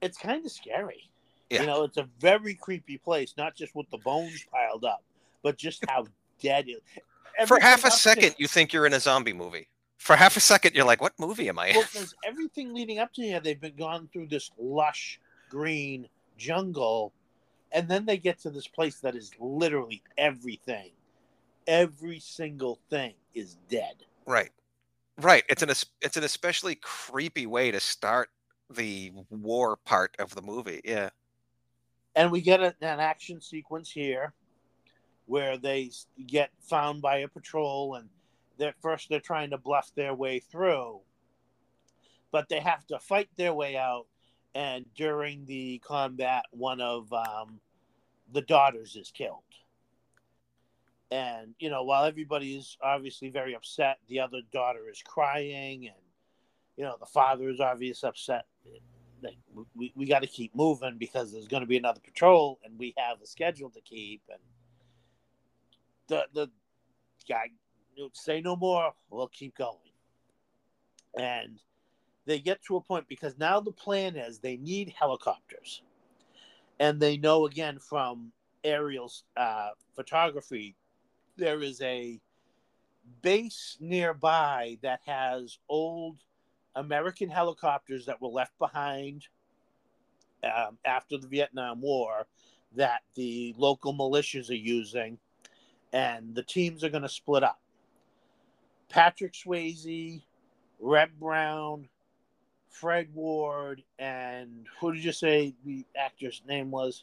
it's kind of scary Yeah. you know it's a very creepy place not just with the bones piled up but just how dead it For half a up to- second, you think you're in a zombie movie. For half a second, you're like, "What movie am I in?" well, because everything leading up to here, they've been gone through this lush green jungle, and then they get to this place that is literally everything. Every single thing is dead. Right, right. It's an it's an especially creepy way to start the war part of the movie. Yeah. And we get a, an action sequence here where they get found by a patrol, and first they're trying to bluff their way through, but they have to fight their way out. And during the combat, one of um, the daughters is killed. And you know, while everybody is obviously very upset, the other daughter is crying, and you know, the father is obviously upset. Like, we, we got to keep moving because there's going to be another patrol, and we have a schedule to keep. And the the guy say no more. We'll keep going. And they get to a point because now the plan is they need helicopters, and they know again from aerial uh, photography there is a base nearby that has old American helicopters that were left behind um, after the Vietnam War that the local militias are using, and the teams are going to split up. Patrick Swayze, Reb Brown, Fred Ward, and who did you say the actor's name was?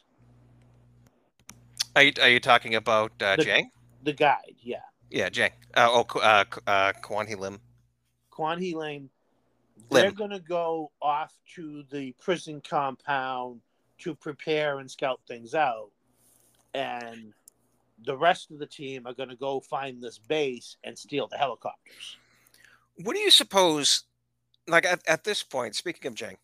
Are you, are you talking about uh, The- Jang? The guide, yeah. Yeah, Jang. Uh, oh, uh, uh, Kwan Hee Lim. Quan Hee Lane, they're Lim. going to go off to the prison compound to prepare and scout things out. And the rest of the team are going to go find this base and steal the helicopters. What do you suppose? Like at, at this point, speaking of Jang,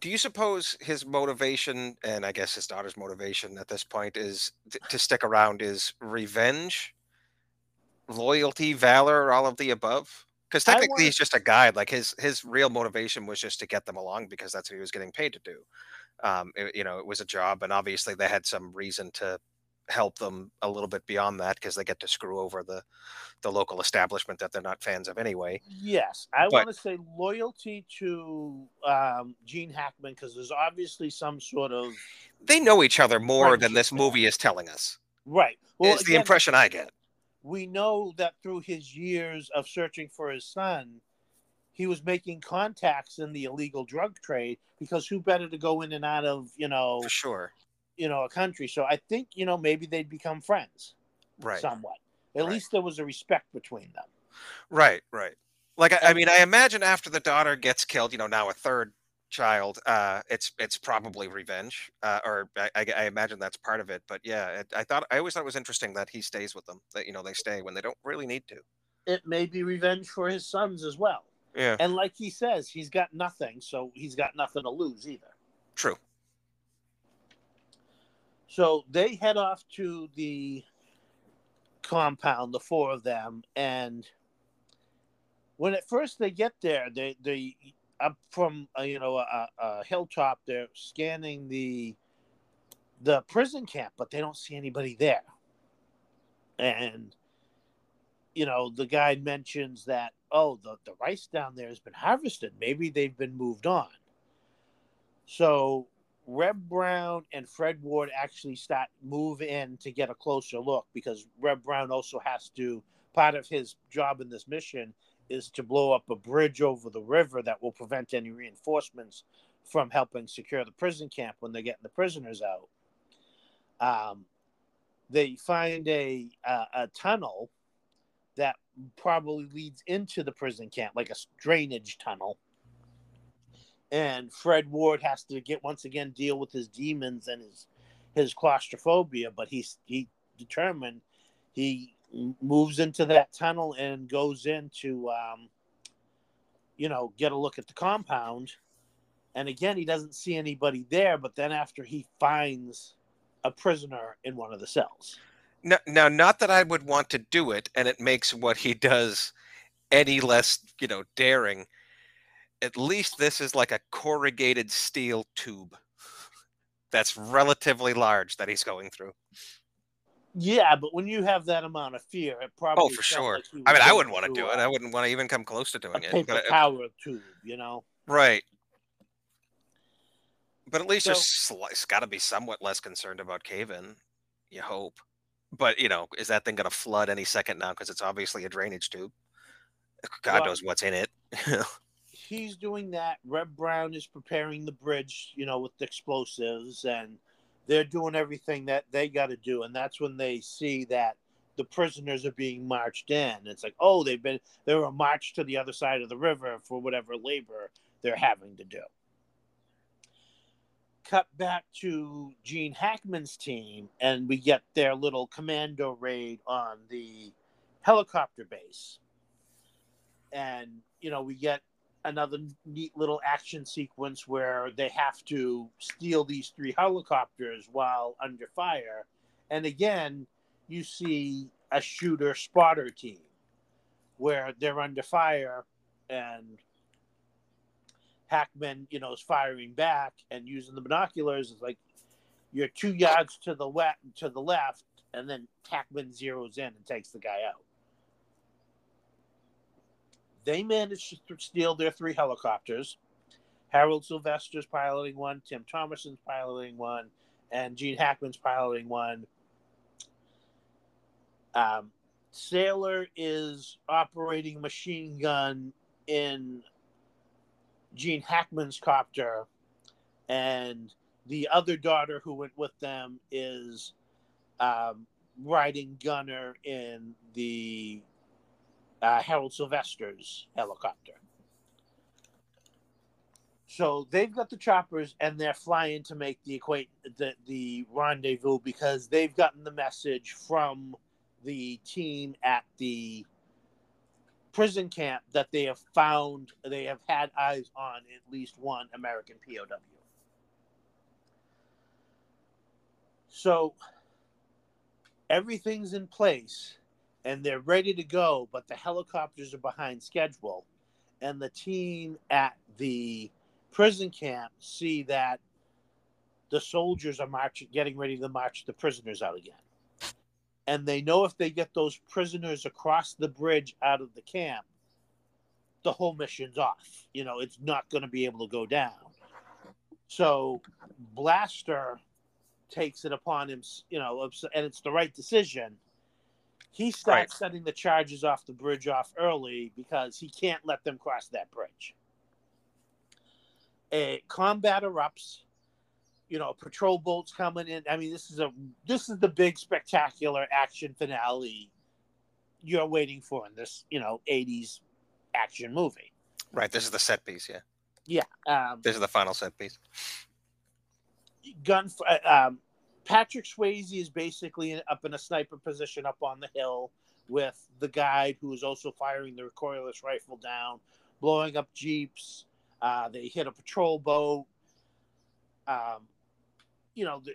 do you suppose his motivation and I guess his daughter's motivation at this point is t- to stick around is revenge, loyalty, valor, all of the above? Because technically wanna- he's just a guide. Like his his real motivation was just to get them along because that's what he was getting paid to do. Um, it- you know, it was a job, and obviously they had some reason to help them a little bit beyond that because they get to screw over the the local establishment that they're not fans of anyway. Yes, I want to say loyalty to um, Gene Hackman because there's obviously some sort of They know each other more than this movie is telling us. right. Well, it's the impression I get. we know that through his years of searching for his son, he was making contacts in the illegal drug trade because who better to go in and out of you know For sure. You know a country? So I think you know maybe they'd become friends Right. somewhat. At Right. least there was a respect between them. Right, right. Like I, I mean, I imagine after the daughter gets killed, you know, now a third child, uh, it's it's probably revenge, uh, or I, I, imagine that's part of it. But yeah, it, I thought I always thought it was interesting that he stays with them. That you know they stay when they don't really need to. It may be revenge for his sons as well. Yeah, And like he says, he's got nothing, so he's got nothing to lose either. true. So they head off to the compound, the four of them, and when at first they get there, they they up from uh, you know a, a hilltop, they're scanning the the prison camp, but they don't see anybody there. And you know the guy mentions that oh the the rice down there has been harvested, maybe they've been moved on. So Reb Brown and Fred Ward actually start move in to get a closer look because Reb Brown also has to part of his job in this mission is to blow up a bridge over the river that will prevent any reinforcements from helping secure the prison camp when they're getting the prisoners out. Um, they find a, a a tunnel that probably leads into the prison camp, like a drainage tunnel and Fred Ward has to get once again deal with his demons and his his claustrophobia. But he's he determined he moves into that tunnel and goes in to um, you know get a look at the compound. And again, he doesn't see anybody there. But then after he finds a prisoner in one of the cells. No, now, not that I would want to do it, and it makes what he does any less, you know, daring. At least this is like a corrugated steel tube that's relatively large that he's going through. Yeah, but when you have that amount of fear, it probably Oh, for sure. like I mean, I wouldn't want to do it. I wouldn't want to even come close to a doing it. paper But, uh, towel tube, you know. right. But at least So- sli- it's got to be somewhat less concerned about cave-in. You hope. But you know, is that thing going to flood any second now? Because it's obviously a drainage tube. God Well- knows what's in it. he's doing that. Reb Brown is preparing the bridge, you know, with explosives, and they're doing everything that they got to do. And that's when they see that the prisoners are being marched in. It's like, oh, they've been they were marched to the other side of the river for whatever labor they're having to do. Cut back to Gene Hackman's team, and we get their little commando raid on the helicopter base. And, you know, we get another neat little action sequence where they have to steal these three helicopters while under fire. And again, you see a shooter spotter team where they're under fire and Hackman, you know, is firing back and using the binoculars. It's like you're two yards to the left, to the left, and then Hackman zeroes in and takes the guy out. They managed to steal their three helicopters. Harold Sylvester's piloting one, Tim Thomerson's piloting one, and Gene Hackman's piloting one. Um, Sailor is operating machine gun in Gene Hackman's copter, and the other daughter who went with them is um, riding gunner in the uh, Harold Sylvester's helicopter. So they've got the choppers and they're flying to make the equate the, the rendezvous because they've gotten the message from the team at the prison camp that they have found they have had eyes on at least one American POW. So everything's in place and they're ready to go, but the helicopters are behind schedule. And the team at the prison camp see that the soldiers are marching, getting ready to march the prisoners out again. and they know if they get those prisoners across the bridge out of the camp, the whole mission's off. You know, it's not going to be able to go down. So Blaster takes it upon him, you know, and it's the right decision. He starts right. setting the charges off the bridge off early because he can't let them cross that bridge. A combat erupts. You know, patrol boats coming in. I mean, this is a this is the big spectacular action finale you're waiting for in this, you know, 80s action movie. Right. This is the set piece, yeah. Yeah. Um, this is the final set piece. Gun. Uh, um, Patrick Swayze is basically up in a sniper position up on the hill with the guide who is also firing the recoilless rifle down, blowing up jeeps. Uh, they hit a patrol boat. Um, you know, the,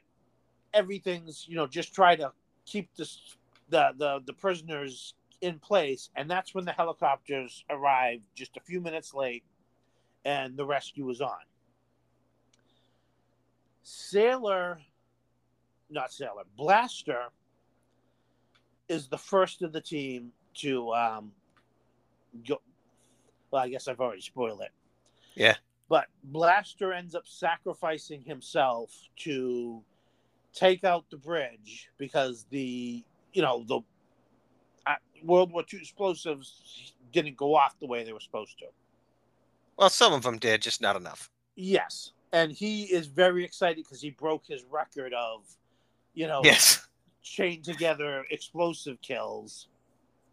everything's you know just try to keep the the the prisoners in place, and that's when the helicopters arrived just a few minutes late, and the rescue was on. Sailor not Sailor, Blaster is the first of the team to um go well, I guess I've already spoiled it. Yeah. But Blaster ends up sacrificing himself to take out the bridge because the you know the uh, World War II explosives didn't go off the way they were supposed to. Well, some of them did, just not enough. Yes, and he is very excited because he broke his record of you know, yes, chain together explosive kills.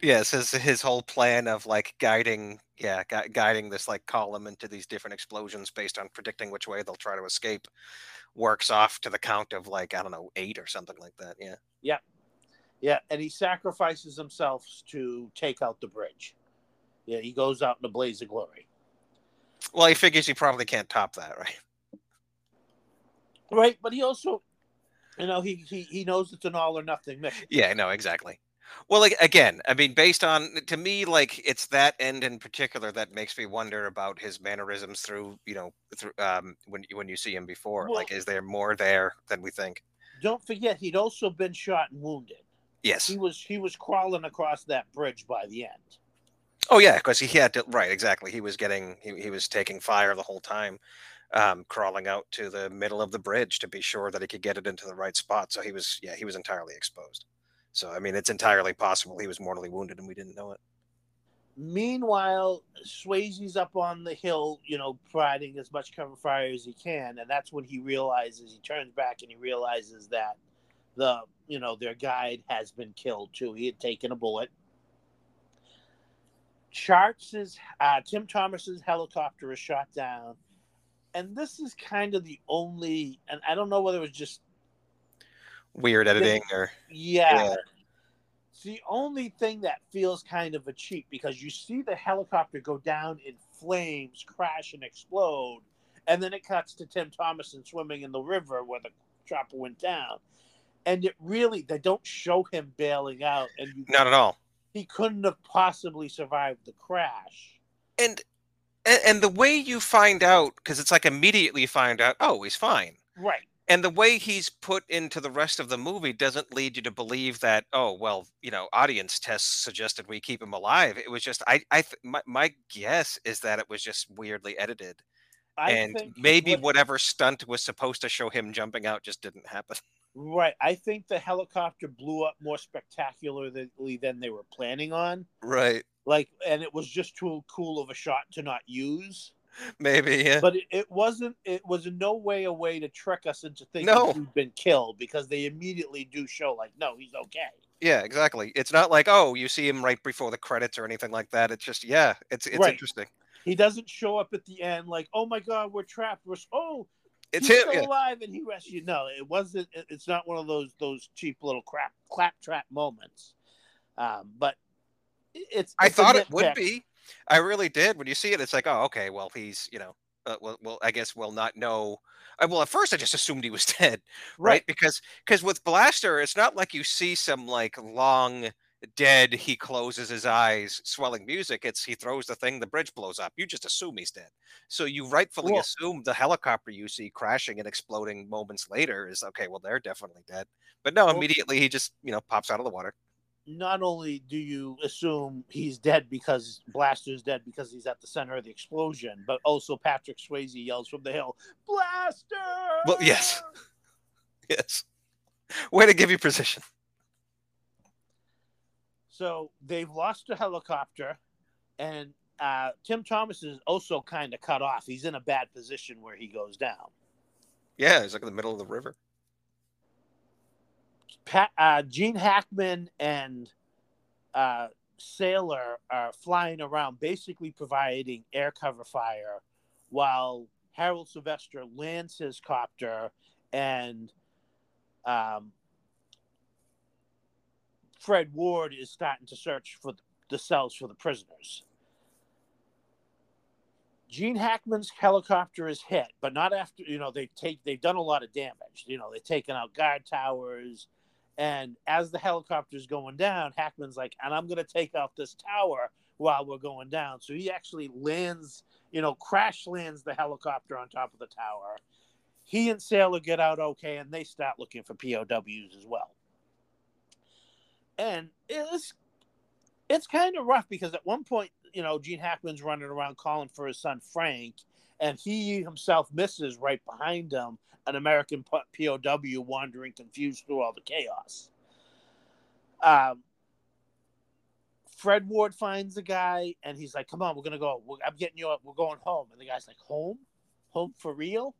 Yes, his his whole plan of like guiding, yeah, gu- guiding this like column into these different explosions based on predicting which way they'll try to escape, works off to the count of like I don't know eight or something like that. Yeah. Yeah, yeah, and he sacrifices himself to take out the bridge. Yeah, he goes out in a blaze of glory. Well, he figures he probably can't top that, right? Right, but he also you know, he he he knows it's an all or nothing mission. Yeah, no, exactly. Well, like again, I mean, based on to me, like it's that end in particular that makes me wonder about his mannerisms through, you know, through um when when you see him before. Well, like, is there more there than we think? Don't forget, he'd also been shot and wounded. Yes, he was. He was crawling across that bridge by the end. Oh yeah, because he had to. Right, exactly. He was getting. He, he was taking fire the whole time um, crawling out to the middle of the bridge to be sure that he could get it into the right spot. So he was, yeah, he was entirely exposed. So I mean, it's entirely possible he was mortally wounded and we didn't know it. Meanwhile, Swayze's up on the hill, you know, providing as much cover fire as he can, and that's when he realizes he turns back and he realizes that the you know their guide has been killed too. He had taken a bullet. Charts is uh, Tim Thomerson's helicopter is shot down, and this is kind of the only, and I don't know whether it was just weird editing or yeah. yeah. It's the only thing that feels kind of a cheat because you see the helicopter go down in flames, crash, and explode, and then it cuts to Tim Thomerson swimming in the river where the chopper went down, and it really they don't show him bailing out, and you, not at all. He couldn't have possibly survived the crash. And and, and the way you find out, because it's like immediately find out, oh, he's fine. Right. And the way he's put into the rest of the movie doesn't lead you to believe that, oh, well, you know, audience tests suggested we keep him alive. It was just, I, I, th- my, my guess is that it was just weirdly edited. I and maybe what, whatever stunt was supposed to show him jumping out just didn't happen. Right. I think the helicopter blew up more spectacularly than they were planning on. Right. Like, and it was just too cool of a shot to not use. Maybe, yeah. But it, it wasn't. It was in no way a way to trick us into thinking no. he'd been killed because they immediately do show like, no, he's okay. Yeah, exactly. It's not like oh, you see him right before the credits or anything like that. It's just yeah, it's it's right. interesting. He doesn't show up at the end like, oh my god, we're trapped. We're oh, it's he's him still yeah. alive and he rescued. No, it wasn't. It's not one of those those cheap little crap claptrap moments. Um, but it's, I thought it would be. I really did. When you see it, it's like, oh, okay. Well, he's you know, uh, well, well, I guess we'll not know. Uh, well, at first I just assumed he was dead, right? right? Because because with Blaster, it's not like you see some like long dead, he closes his eyes, swelling music. It's he throws the thing, the bridge blows up. You just assume he's dead. So you rightfully Well- assume the helicopter you see crashing and exploding moments later is okay. Well, they're definitely dead. But no, Well- immediately he just you know pops out of the water. Not only do you assume he's dead because Blaster's dead because he's at the center of the explosion, but also Patrick Swayze yells from the hill, "Blaster!" Well, yes. Yes. Way to give you precision. So they've lost a helicopter, and uh, Tim Thomerson is also kind of cut off. He's in a bad position where he goes down. Yeah, he's like in the middle of the river. Pat, uh, Gene Hackman and uh, Sailor are flying around, basically providing air cover fire, while Harold Sylvester lands his copter and um, Fred Ward is starting to search for the cells for the prisoners. Gene Hackman's helicopter is hit, but not after you know they take they've done a lot of damage. You know they've taken out guard towers, and as the helicopter's going down, Hackman's like, and I'm going to take out this tower while we're going down. So he actually lands, you know, crash lands the helicopter on top of the tower. He and Sailor get out okay, and they start looking for POWs as well. And it's it's kind of rough because at one point, you know, Gene Hackman's running around calling for his son Frank, and he himself misses right behind him an American POW wandering confused through all the chaos. Um, Fred Ward finds the guy and he's like, "Come on, we're gonna go. We're, I'm getting you up. We're going home." And the guy's like, "Home? Home for real?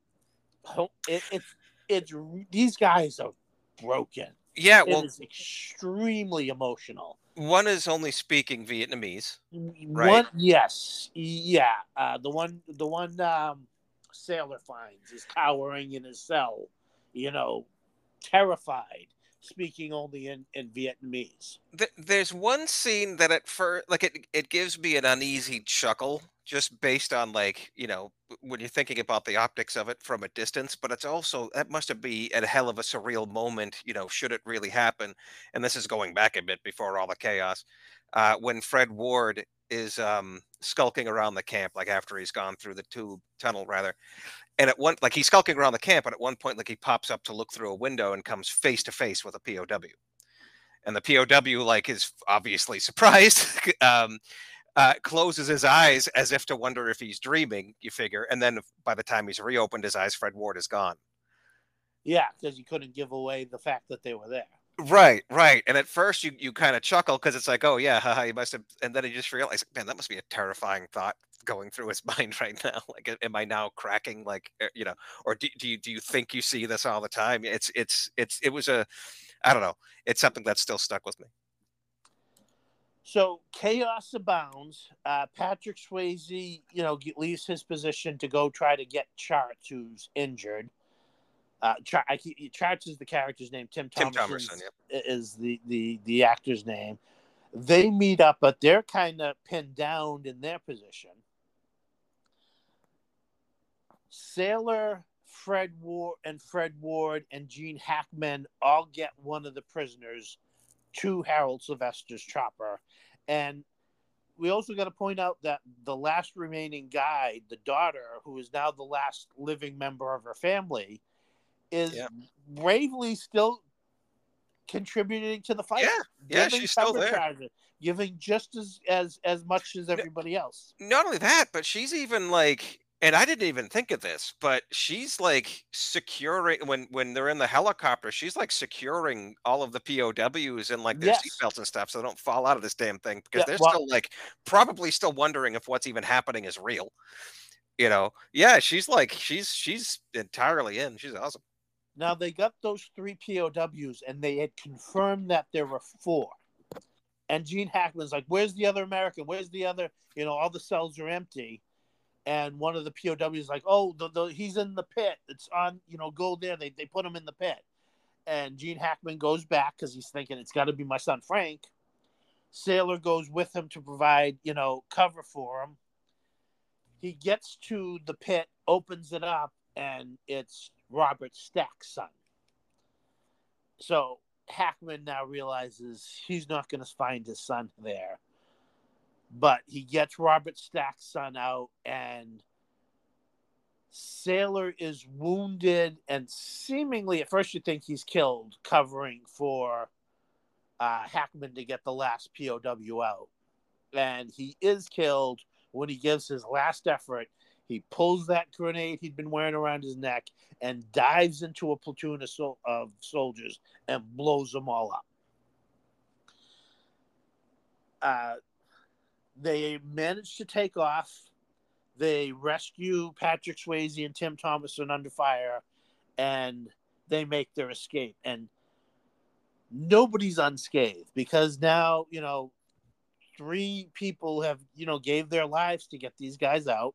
Home? It, it's it's these guys are broken. Yeah, It well, is extremely emotional. One is only speaking Vietnamese. Right. One, yes, yeah. Uh, the one, the one um, sailor finds is cowering in his cell, you know, terrified, speaking only in in Vietnamese. There's one scene that at first, like it, it gives me an uneasy chuckle just based on like you know when you're thinking about the optics of it from a distance. But it's also that must have be a hell of a surreal moment. You know, should it really happen? And this is going back a bit before all the chaos. Uh, when Fred Ward is um, skulking around the camp, like after he's gone through the tube tunnel, rather, and at one like he's skulking around the camp, and at one point, like he pops up to look through a window and comes face to face with a POW and the POW like is obviously surprised. um, uh, closes his eyes as if to wonder if he's dreaming. You figure, and then by the time he's reopened his eyes, Fred Ward is gone. Yeah, because you couldn't give away the fact that they were there. Right, right. And at first, you you kind of chuckle because it's like, oh yeah, haha, you must have. And then you just realize, man, that must be a terrifying thought going through his mind right now. Like, am I now cracking? Like, you know, or do, do you do you think you see this all the time? It's it's it's it was a, I don't know. It's something that's still stuck with me. So chaos abounds. Uh, Patrick Swayze, you know, leaves his position to go try to get Charts, who's injured. Uh, Char- I keep, Charts is the character's name. Tim Tim Thomerson Thomerson, yeah. is the, the the actor's name. They meet up, but they're kind of pinned down in their position. Sailor, Fred Ward, and Fred Ward and Gene Hackman all get one of the prisoners to Harold Sylvester's chopper. And we also got to point out that the last remaining guy, the daughter, who is now the last living member of her family, is Yeah. bravely still contributing to the fight. Yeah, yeah, giving she's still there. charges, giving just as as as much as everybody else. not only that, but she's even like, and I didn't even think of this, but she's like securing when when they're in the helicopter. She's like securing all of the POWs and like their Yes. seatbelts and stuff, so they don't fall out of this damn thing because Yeah, they're well- still like probably still wondering if what's even happening is real. You know, yeah, she's like she's she's entirely in. She's awesome. Now they got those three POWs, and they had confirmed that there were four. And Gene Hackman's like, "Where's the other American? Where's the other? You know, all the cells are empty." And one of the POWs like, "Oh, the, the, he's in the pit. It's on. You know, go there. They they put him in the pit." And Gene Hackman goes back because he's thinking it's got to be my son Frank. Sailor goes with him to provide, you know, cover for him. He gets to the pit, opens it up, and it's Robert Stack's son. So Hackman now realizes he's not going to find his son there. But he gets Robert Stack's son out, and Sailor is wounded and seemingly, at first, you think he's killed, covering for uh, Hackman to get the last POW out. And he is killed when he gives his last effort. He pulls that grenade he'd been wearing around his neck and dives into a platoon of, sol- of soldiers and blows them all up. Uh, they manage to take off they rescue Patrick Swayze and Tim Thomerson under fire, and they make their escape. And nobody's unscathed because now you know three people have you know gave their lives to get these guys out.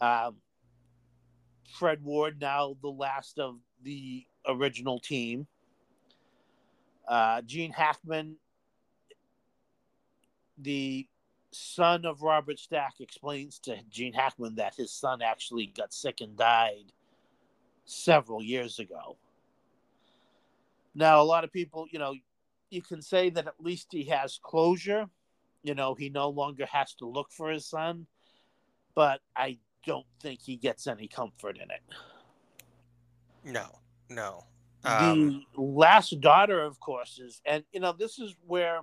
Um, Fred Ward now the last of the original team. Uh, Gene Hackman, the son of Robert Stack explains to Gene Hackman that his son actually got sick and died several years ago. Now, a lot of people, you know, you can say that at least he has closure. You know, he no longer has to look for his son, but I don't think he gets any comfort in it. No, no. Um, the last daughter, of course, is, and you know, this is where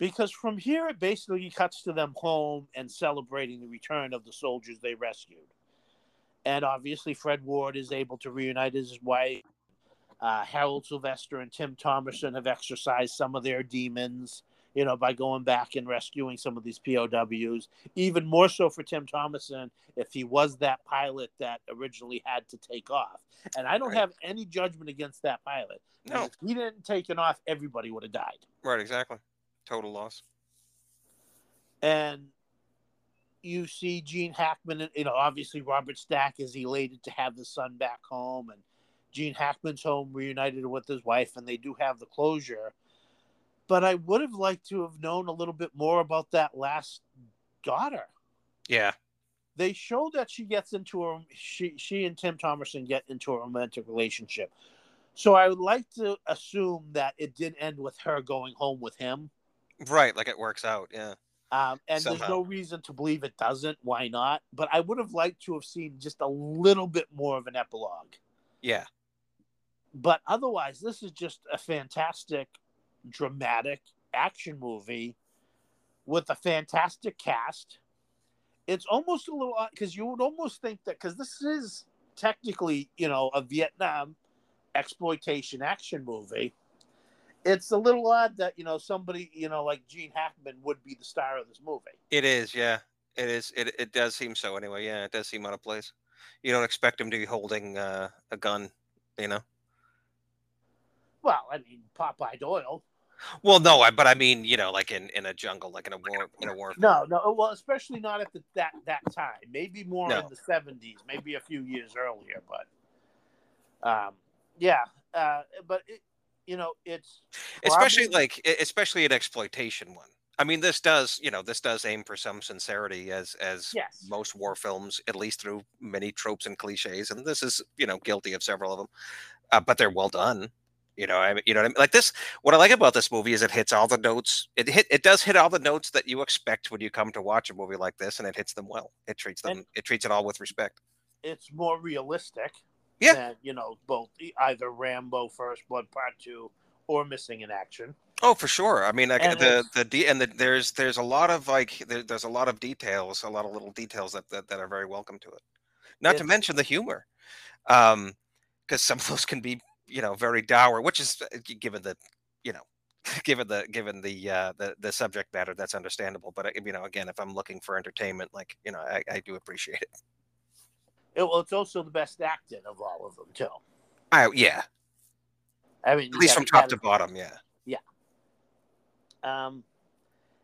because from here it basically cuts to them home and celebrating the return of the soldiers they rescued. And obviously, Fred Ward is able to reunite his wife. Uh, Harold Sylvester and Tim Thomerson have exercised some of their demons, you know, by going back and rescuing some of these POWs. Even more so for Tim Thomerson if he was that pilot that originally had to take off. And I don't right. have any judgment against that pilot. No. If he didn't take it off, everybody would have died. Right, exactly total loss. And you see Gene Hackman, you know, obviously Robert Stack is elated to have the son back home, and Gene Hackman's home reunited with his wife, and they do have the closure. But I would have liked to have known a little bit more about that last daughter. Yeah. They show that she gets into a she she and Tim Thomerson get into a romantic relationship. So I would like to assume that it did end with her going home with him. Right, like it works out, yeah. Um, and Somehow. there's no reason to believe it doesn't. Why not? But I would have liked to have seen just a little bit more of an epilogue. Yeah. But otherwise, this is just a fantastic, dramatic action movie with a fantastic cast. It's almost a little because you would almost think that because this is technically, you know, a Vietnam exploitation action movie it's a little odd that you know somebody you know like Gene Hackman would be the star of this movie. It is, yeah, it is. It it does seem so anyway. Yeah, it does seem out of place. You don't expect him to be holding uh, a gun, you know. Well, I mean, Popeye Doyle. Well, no, I, but I mean, you know, like in, in a jungle, like in a war, in a war. No, no, well, especially not at the, that that time. Maybe more no. in the seventies, maybe a few years earlier, but, um, yeah, uh, but it, you know, it's probably... especially like especially an exploitation one. I mean, this does, you know, this does aim for some sincerity, as as yes. most war films, at least through many tropes and cliches, and this is, you know, guilty of several of them, uh, but they're well done. You know, I mean, you know, what I mean? like this. What I like about this movie is it hits all the notes. It hit, it does hit all the notes that you expect when you come to watch a movie like this, and it hits them well. It treats them, and it treats it all with respect. It's more realistic yeah. You know, both either Rambo First Blood Part Two or Missing in Action. Oh, for sure. I mean, like, the the de- and the, there's there's a lot of like there, there's a lot of details, a lot of little details that that, that are very welcome to it. Not to mention the humor, um, because some of those can be you know very dour, which is uh, given the you know given the given the uh the, the subject matter that's understandable but uh, you know again if i'm looking for entertainment like you know i, I do appreciate it it, well, it's also the best acting of all of them too. I yeah. I mean, at least from top to bottom, yeah. Yeah. Um,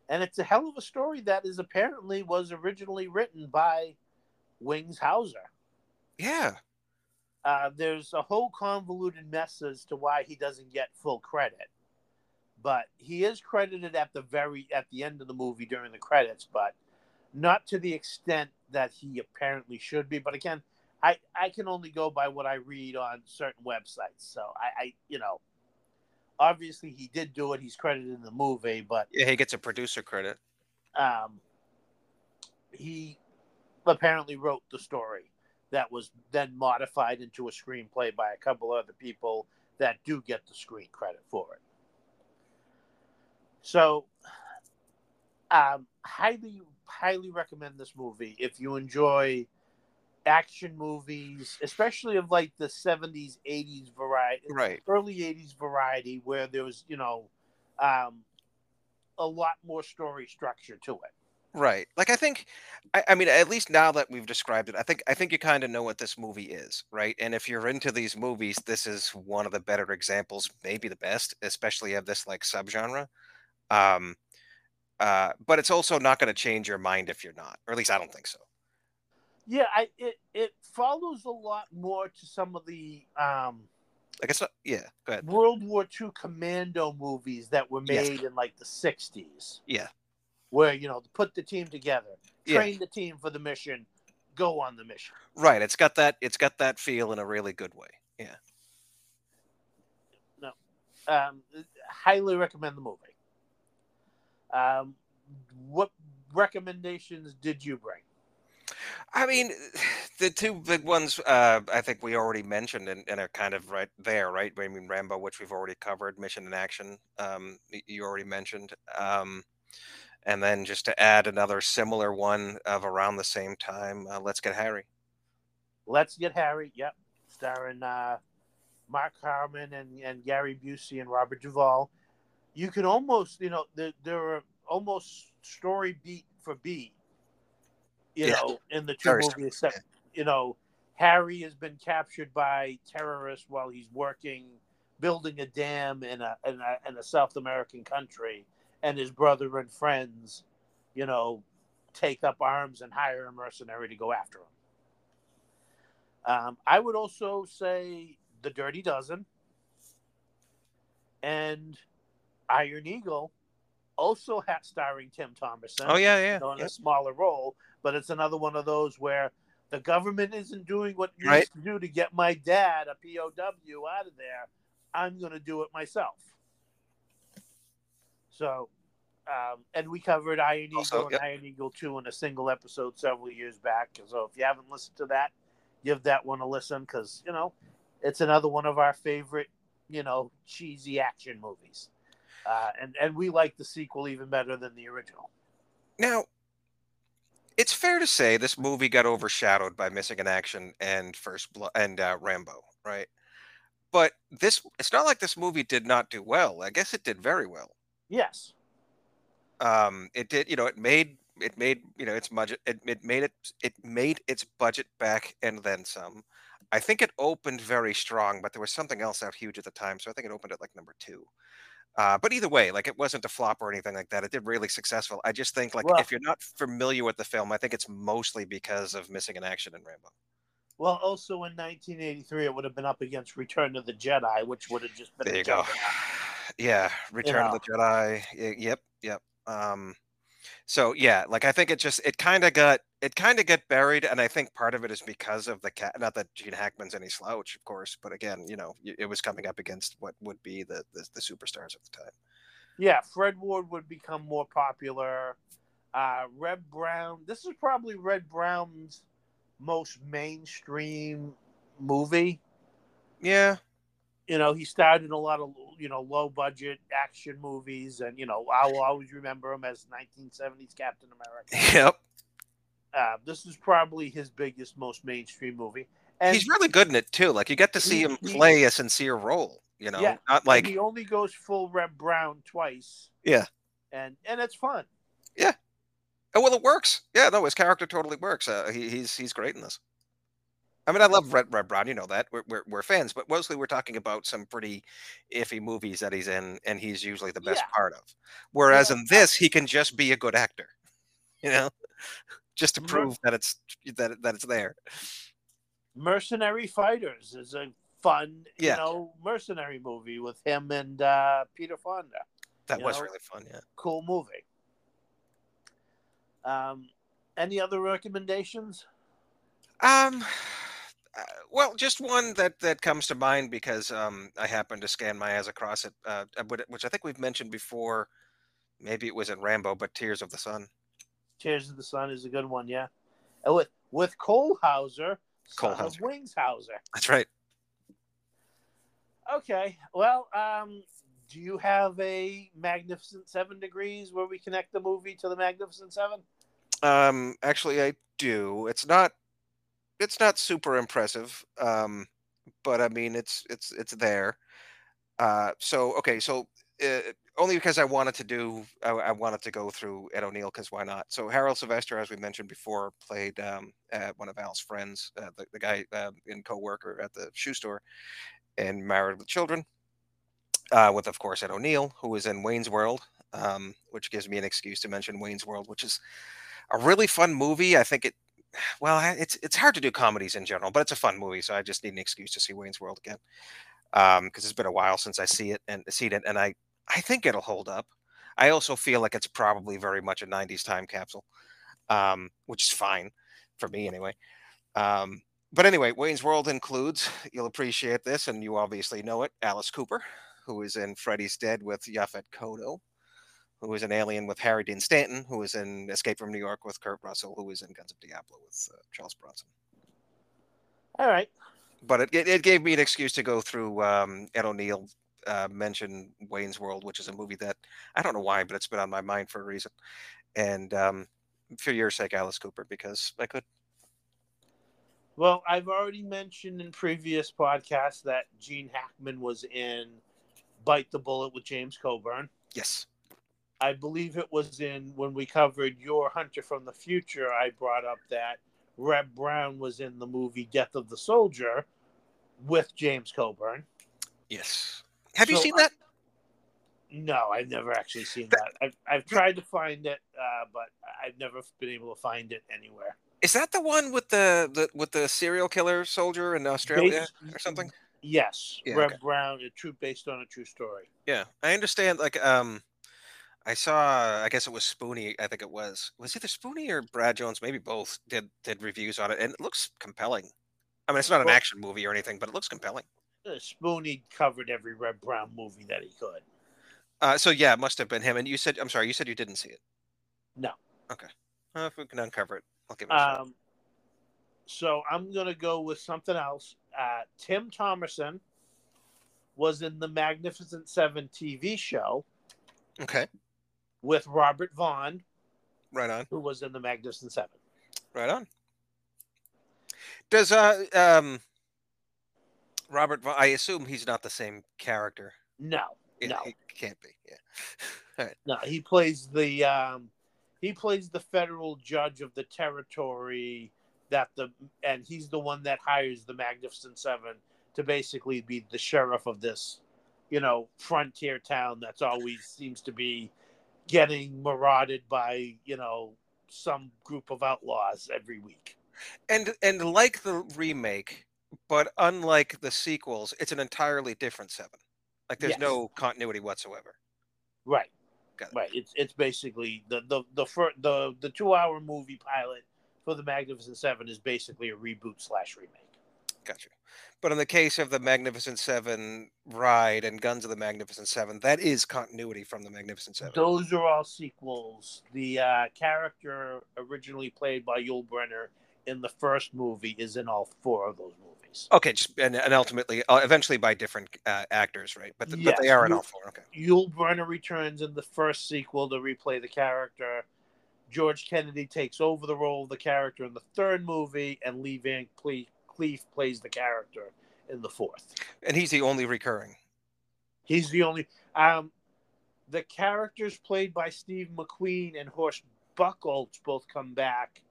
and it's a hell of a story that is apparently was originally written by Wings Hauser. Yeah. Uh, there's a whole convoluted mess as to why he doesn't get full credit, but he is credited at the very at the end of the movie during the credits. But not to the extent that he apparently should be. But again, I I can only go by what I read on certain websites. So I, I you know, obviously he did do it. He's credited in the movie, but Yeah, he gets a producer credit. um, he apparently wrote the story that was then modified into a screenplay by a couple other people that do get the screen credit for it. So, um, highly, highly recommend this movie if you enjoy action movies, especially of like the 70s, 80s variety, Right. early 80s variety, where there was, you know, um, a lot more story structure to it. Right. Like I think I, I mean at least now that we've described it, I think I think you kind of know what this movie is, right? And if you're into these movies, this is one of the better examples, maybe the best, especially of this like subgenre. Um uh but it's also not going to change your mind if you're not. Or at least I don't think so. Yeah, I it it follows a lot more to some of the um, it's not yeah, go ahead. World War II commando movies that were Yes. made in like the '60s, Yeah. where you know put the team together, Yeah. train the team for the mission, go on the mission. Right. It's got that it's got that feel in a really good way. Yeah. No, um, highly recommend the movie. Um, what recommendations did you bring? I mean, the two big ones uh, I think we already mentioned and, and are kind of right there, right? I mean, Rambo, which we've already covered, Missing in Action, um, you already mentioned. Um, and then just to add another similar one of around the same time, uh, Let's Get Harry. Let's Get Harry. Yep, starring uh, Mark Harmon and, and Gary Busey and Robert Duvall. You can almost, you know, there, there are almost story beat for beat, you Yeah. know, in the two Very movies. Except, you know, Harry has been captured by terrorists while he's working building a dam in a in a, in a South American country, and his brother and friends, you know, take up arms and hire a mercenary to go after him. Um, I would also say The Dirty Dozen and Iron Eagle, also ha- starring Tim Thomerson. Oh, yeah, yeah. you know, in yeah. a smaller role, but it's another one of those where the government isn't doing what you Right. to do to get my dad, a POW, out of there. I'm going to do it myself. So, um, and we covered Iron Eagle Also, and yep. Iron Eagle 2 in a single episode several years back. So if you haven't listened to that, give that one a listen because, you know, it's another one of our favorite, you know, cheesy action movies. Uh, and, and we like the sequel even better than the original. Now, it's fair to say this movie got overshadowed by Missing in Action and First Blood and uh, Rambo, right? But this, it's not like this movie did not do well. I guess it did very well. Yes. um it did you know it made it made you know its budget it, it made it it made its budget back and then some i think it opened very strong but there was something else out huge at the time so i think it opened at like number two uh, but either way like it wasn't a flop or anything like that it did really successful i just think like Well- if you're not familiar with the film i think it's mostly because of missing an action and rambo. Well, also in 1983, it would have been up against Return of the Jedi, which would have just been there a you go. yeah return of know. the jedi yep yep um so yeah like i think it just it kind of got it kind of got buried and i think part of it is because of the cat not that gene hackman's any slouch of course but again you know it was coming up against what would be the the, the superstars at the time Yeah, Fred Ward would become more popular. Uh, Reb Brown. This is probably Reb Brown's most mainstream movie. yeah You know, he starred in a lot of you know low budget action movies, and you know I will always remember him as 1970s Captain America. yep Uh, this is probably his biggest, most mainstream movie. And he's really good in it too like you get to see He- him he- play a sincere role you know Yeah, not like he only goes full Reb Brown twice. Yeah. and and it's fun. Yeah. Oh well, it works. Yeah, no, his character totally works. Uh, he, he's he's great in this. I mean, I love Reb Reb Brown. You know that we're, we're we're fans, but mostly we're talking about some pretty iffy movies that he's in, and he's usually the best Yeah. part of. Whereas Well, in this, he can just be a good actor. You know, just to prove that it's that that it's there. Mercenary Fighters is a fun, Yeah. you know, mercenary movie with him and uh, Peter Fonda. That You was know, really fun. Yeah. Cool movie. Um, any other recommendations? Um, Uh, well, just one that that comes to mind because um, I happened to scan my eyes across it, uh, uh which I think we've mentioned before. Maybe it was in Rambo, but Tears of the Sun. Tears of the Sun is a good one, yeah. And with with Cole Hauser, Cole son Hauser. of Wings Hauser. That's right. Okay, well, um, do you have a Magnificent Seven degrees where we connect the movie to the Magnificent Seven? Um, actually, I do. It's not. It's not super impressive. Um, but I mean, it's it's it's there. Uh, so okay, so uh, only because I wanted to do, I, I wanted to go through Ed O'Neill because why not? So Harold Sylvester, as we mentioned before, played um, uh, one of Al's friends, uh, the, the guy uh, in co-worker at the shoe store, and Married with Children. Uh, with of course Ed O'Neill, who was in Wayne's World, um, which gives me an excuse to mention Wayne's World, which is a really fun movie. I think it, well, it's it's hard to do comedies in general, but it's a fun movie, so I just need an excuse to see Wayne's World again because um, it's been a while since I see it and seen it, and I I think it'll hold up. I also feel like it's probably very much a '90s time capsule, um, which is fine for me anyway. Um, but anyway, Wayne's World includes, you'll appreciate this, and you obviously know it, Alice Cooper, who is in Freddy's Dead with Yaphet Kotto, who is an alien with Harry Dean Stanton, who is in Escape from New York with Kurt Russell, who is in Guns of Diablo with uh, Charles Bronson. All right. But it, it, it, gave me an excuse to go through um, Ed O'Neill uh, mentioned Wayne's World, which is a movie that I don't know why, but it's been on my mind for a reason. And um, for your sake, Alice Cooper, because I could. Well, I've already mentioned in previous podcasts that Gene Hackman was in Bite the Bullet with James Coburn. Yes. I believe it was in when we covered Yor Hunter from the Future. I brought up that Reb Brown was in the movie Death of the Soldier with James Coburn. Yes. Have you seen I- that? No, I've never actually seen that. I've, I've tried to find it, uh, but I've never been able to find it anywhere. Is that the one with the, the with the serial killer soldier in Australia Based- or something? Yes, Yeah, Reb okay. Brown, a true based on a true story. Yeah, I understand. Like, um, I saw. I guess it was Spoony. I think it was. Was either Spoony or Brad Jones? Maybe both did did reviews on it, and it looks compelling. I mean, it's not an Well- action movie or anything, but it looks compelling. Spoony covered every Reb Brown movie that he could. Uh, so yeah, it must have been him. And you said, I'm sorry, you said you didn't see it. No. Okay. Uh, if we can uncover it, I'll give it a. Um, so I'm gonna go with something else. Uh, Tim Thomerson was in the Magnificent Seven TV show Okay. with Robert Vaughn, Right on. who was in the Magnificent Seven. Right on. Does uh um Robert? I assume he's not the same character. No, Yeah, No. he can't be. Yeah. no, he plays the um, he plays the federal judge of the territory that the and he's the one that hires the Magnificent Seven to basically be the sheriff of this, you know, frontier town that's always seems to be getting marauded by you know some group of outlaws every week. And and like the remake, but unlike the sequels, it's an entirely different seven. Like there's Yes. no continuity whatsoever. Right. It. Right. It's it's basically the the the fir- the the two hour movie pilot for the Magnificent Seven is basically a reboot slash remake. Gotcha. But in the case of the Magnificent Seven ride and Guns of the Magnificent Seven, that is continuity from the Magnificent Seven. Those are all sequels. The uh, character originally played by Yul Brynner in the first movie is in all four of those movies. Okay, just and, and ultimately, uh, eventually by different uh, actors, right? But, the, but they are in all four. Okay. Yul Brynner returns in the first sequel to replay the character. George Kennedy takes over the role of the character in the third movie, and Lee Van Cleef, Cleef plays the character in the fourth. And he's the only recurring. He's the only. Um, the characters played by Steve McQueen and Horst Buchholz both come back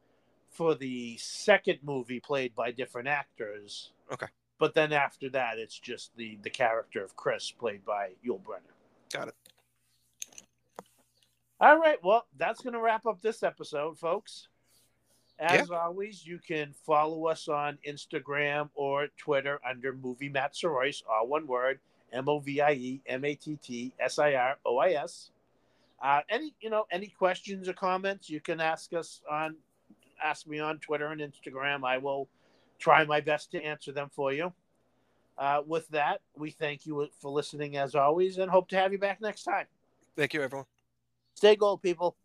for the second movie, played by different actors. Okay. But then after that, it's just the the character of Chris, played by Yul Brynner. Got it. All right. Well, that's going to wrap up this episode, folks. As always, you can follow us on Instagram or Twitter under Movie Matt Sirois, all one word, M O V I E M A T T S I R O I S. Uh, any you know any questions or comments you can ask us on ask me on Twitter and Instagram. I will try my best to answer them for you. Uh, with that, we thank you for listening as always and hope to have you back next time. Thank you, everyone. Stay gold, people.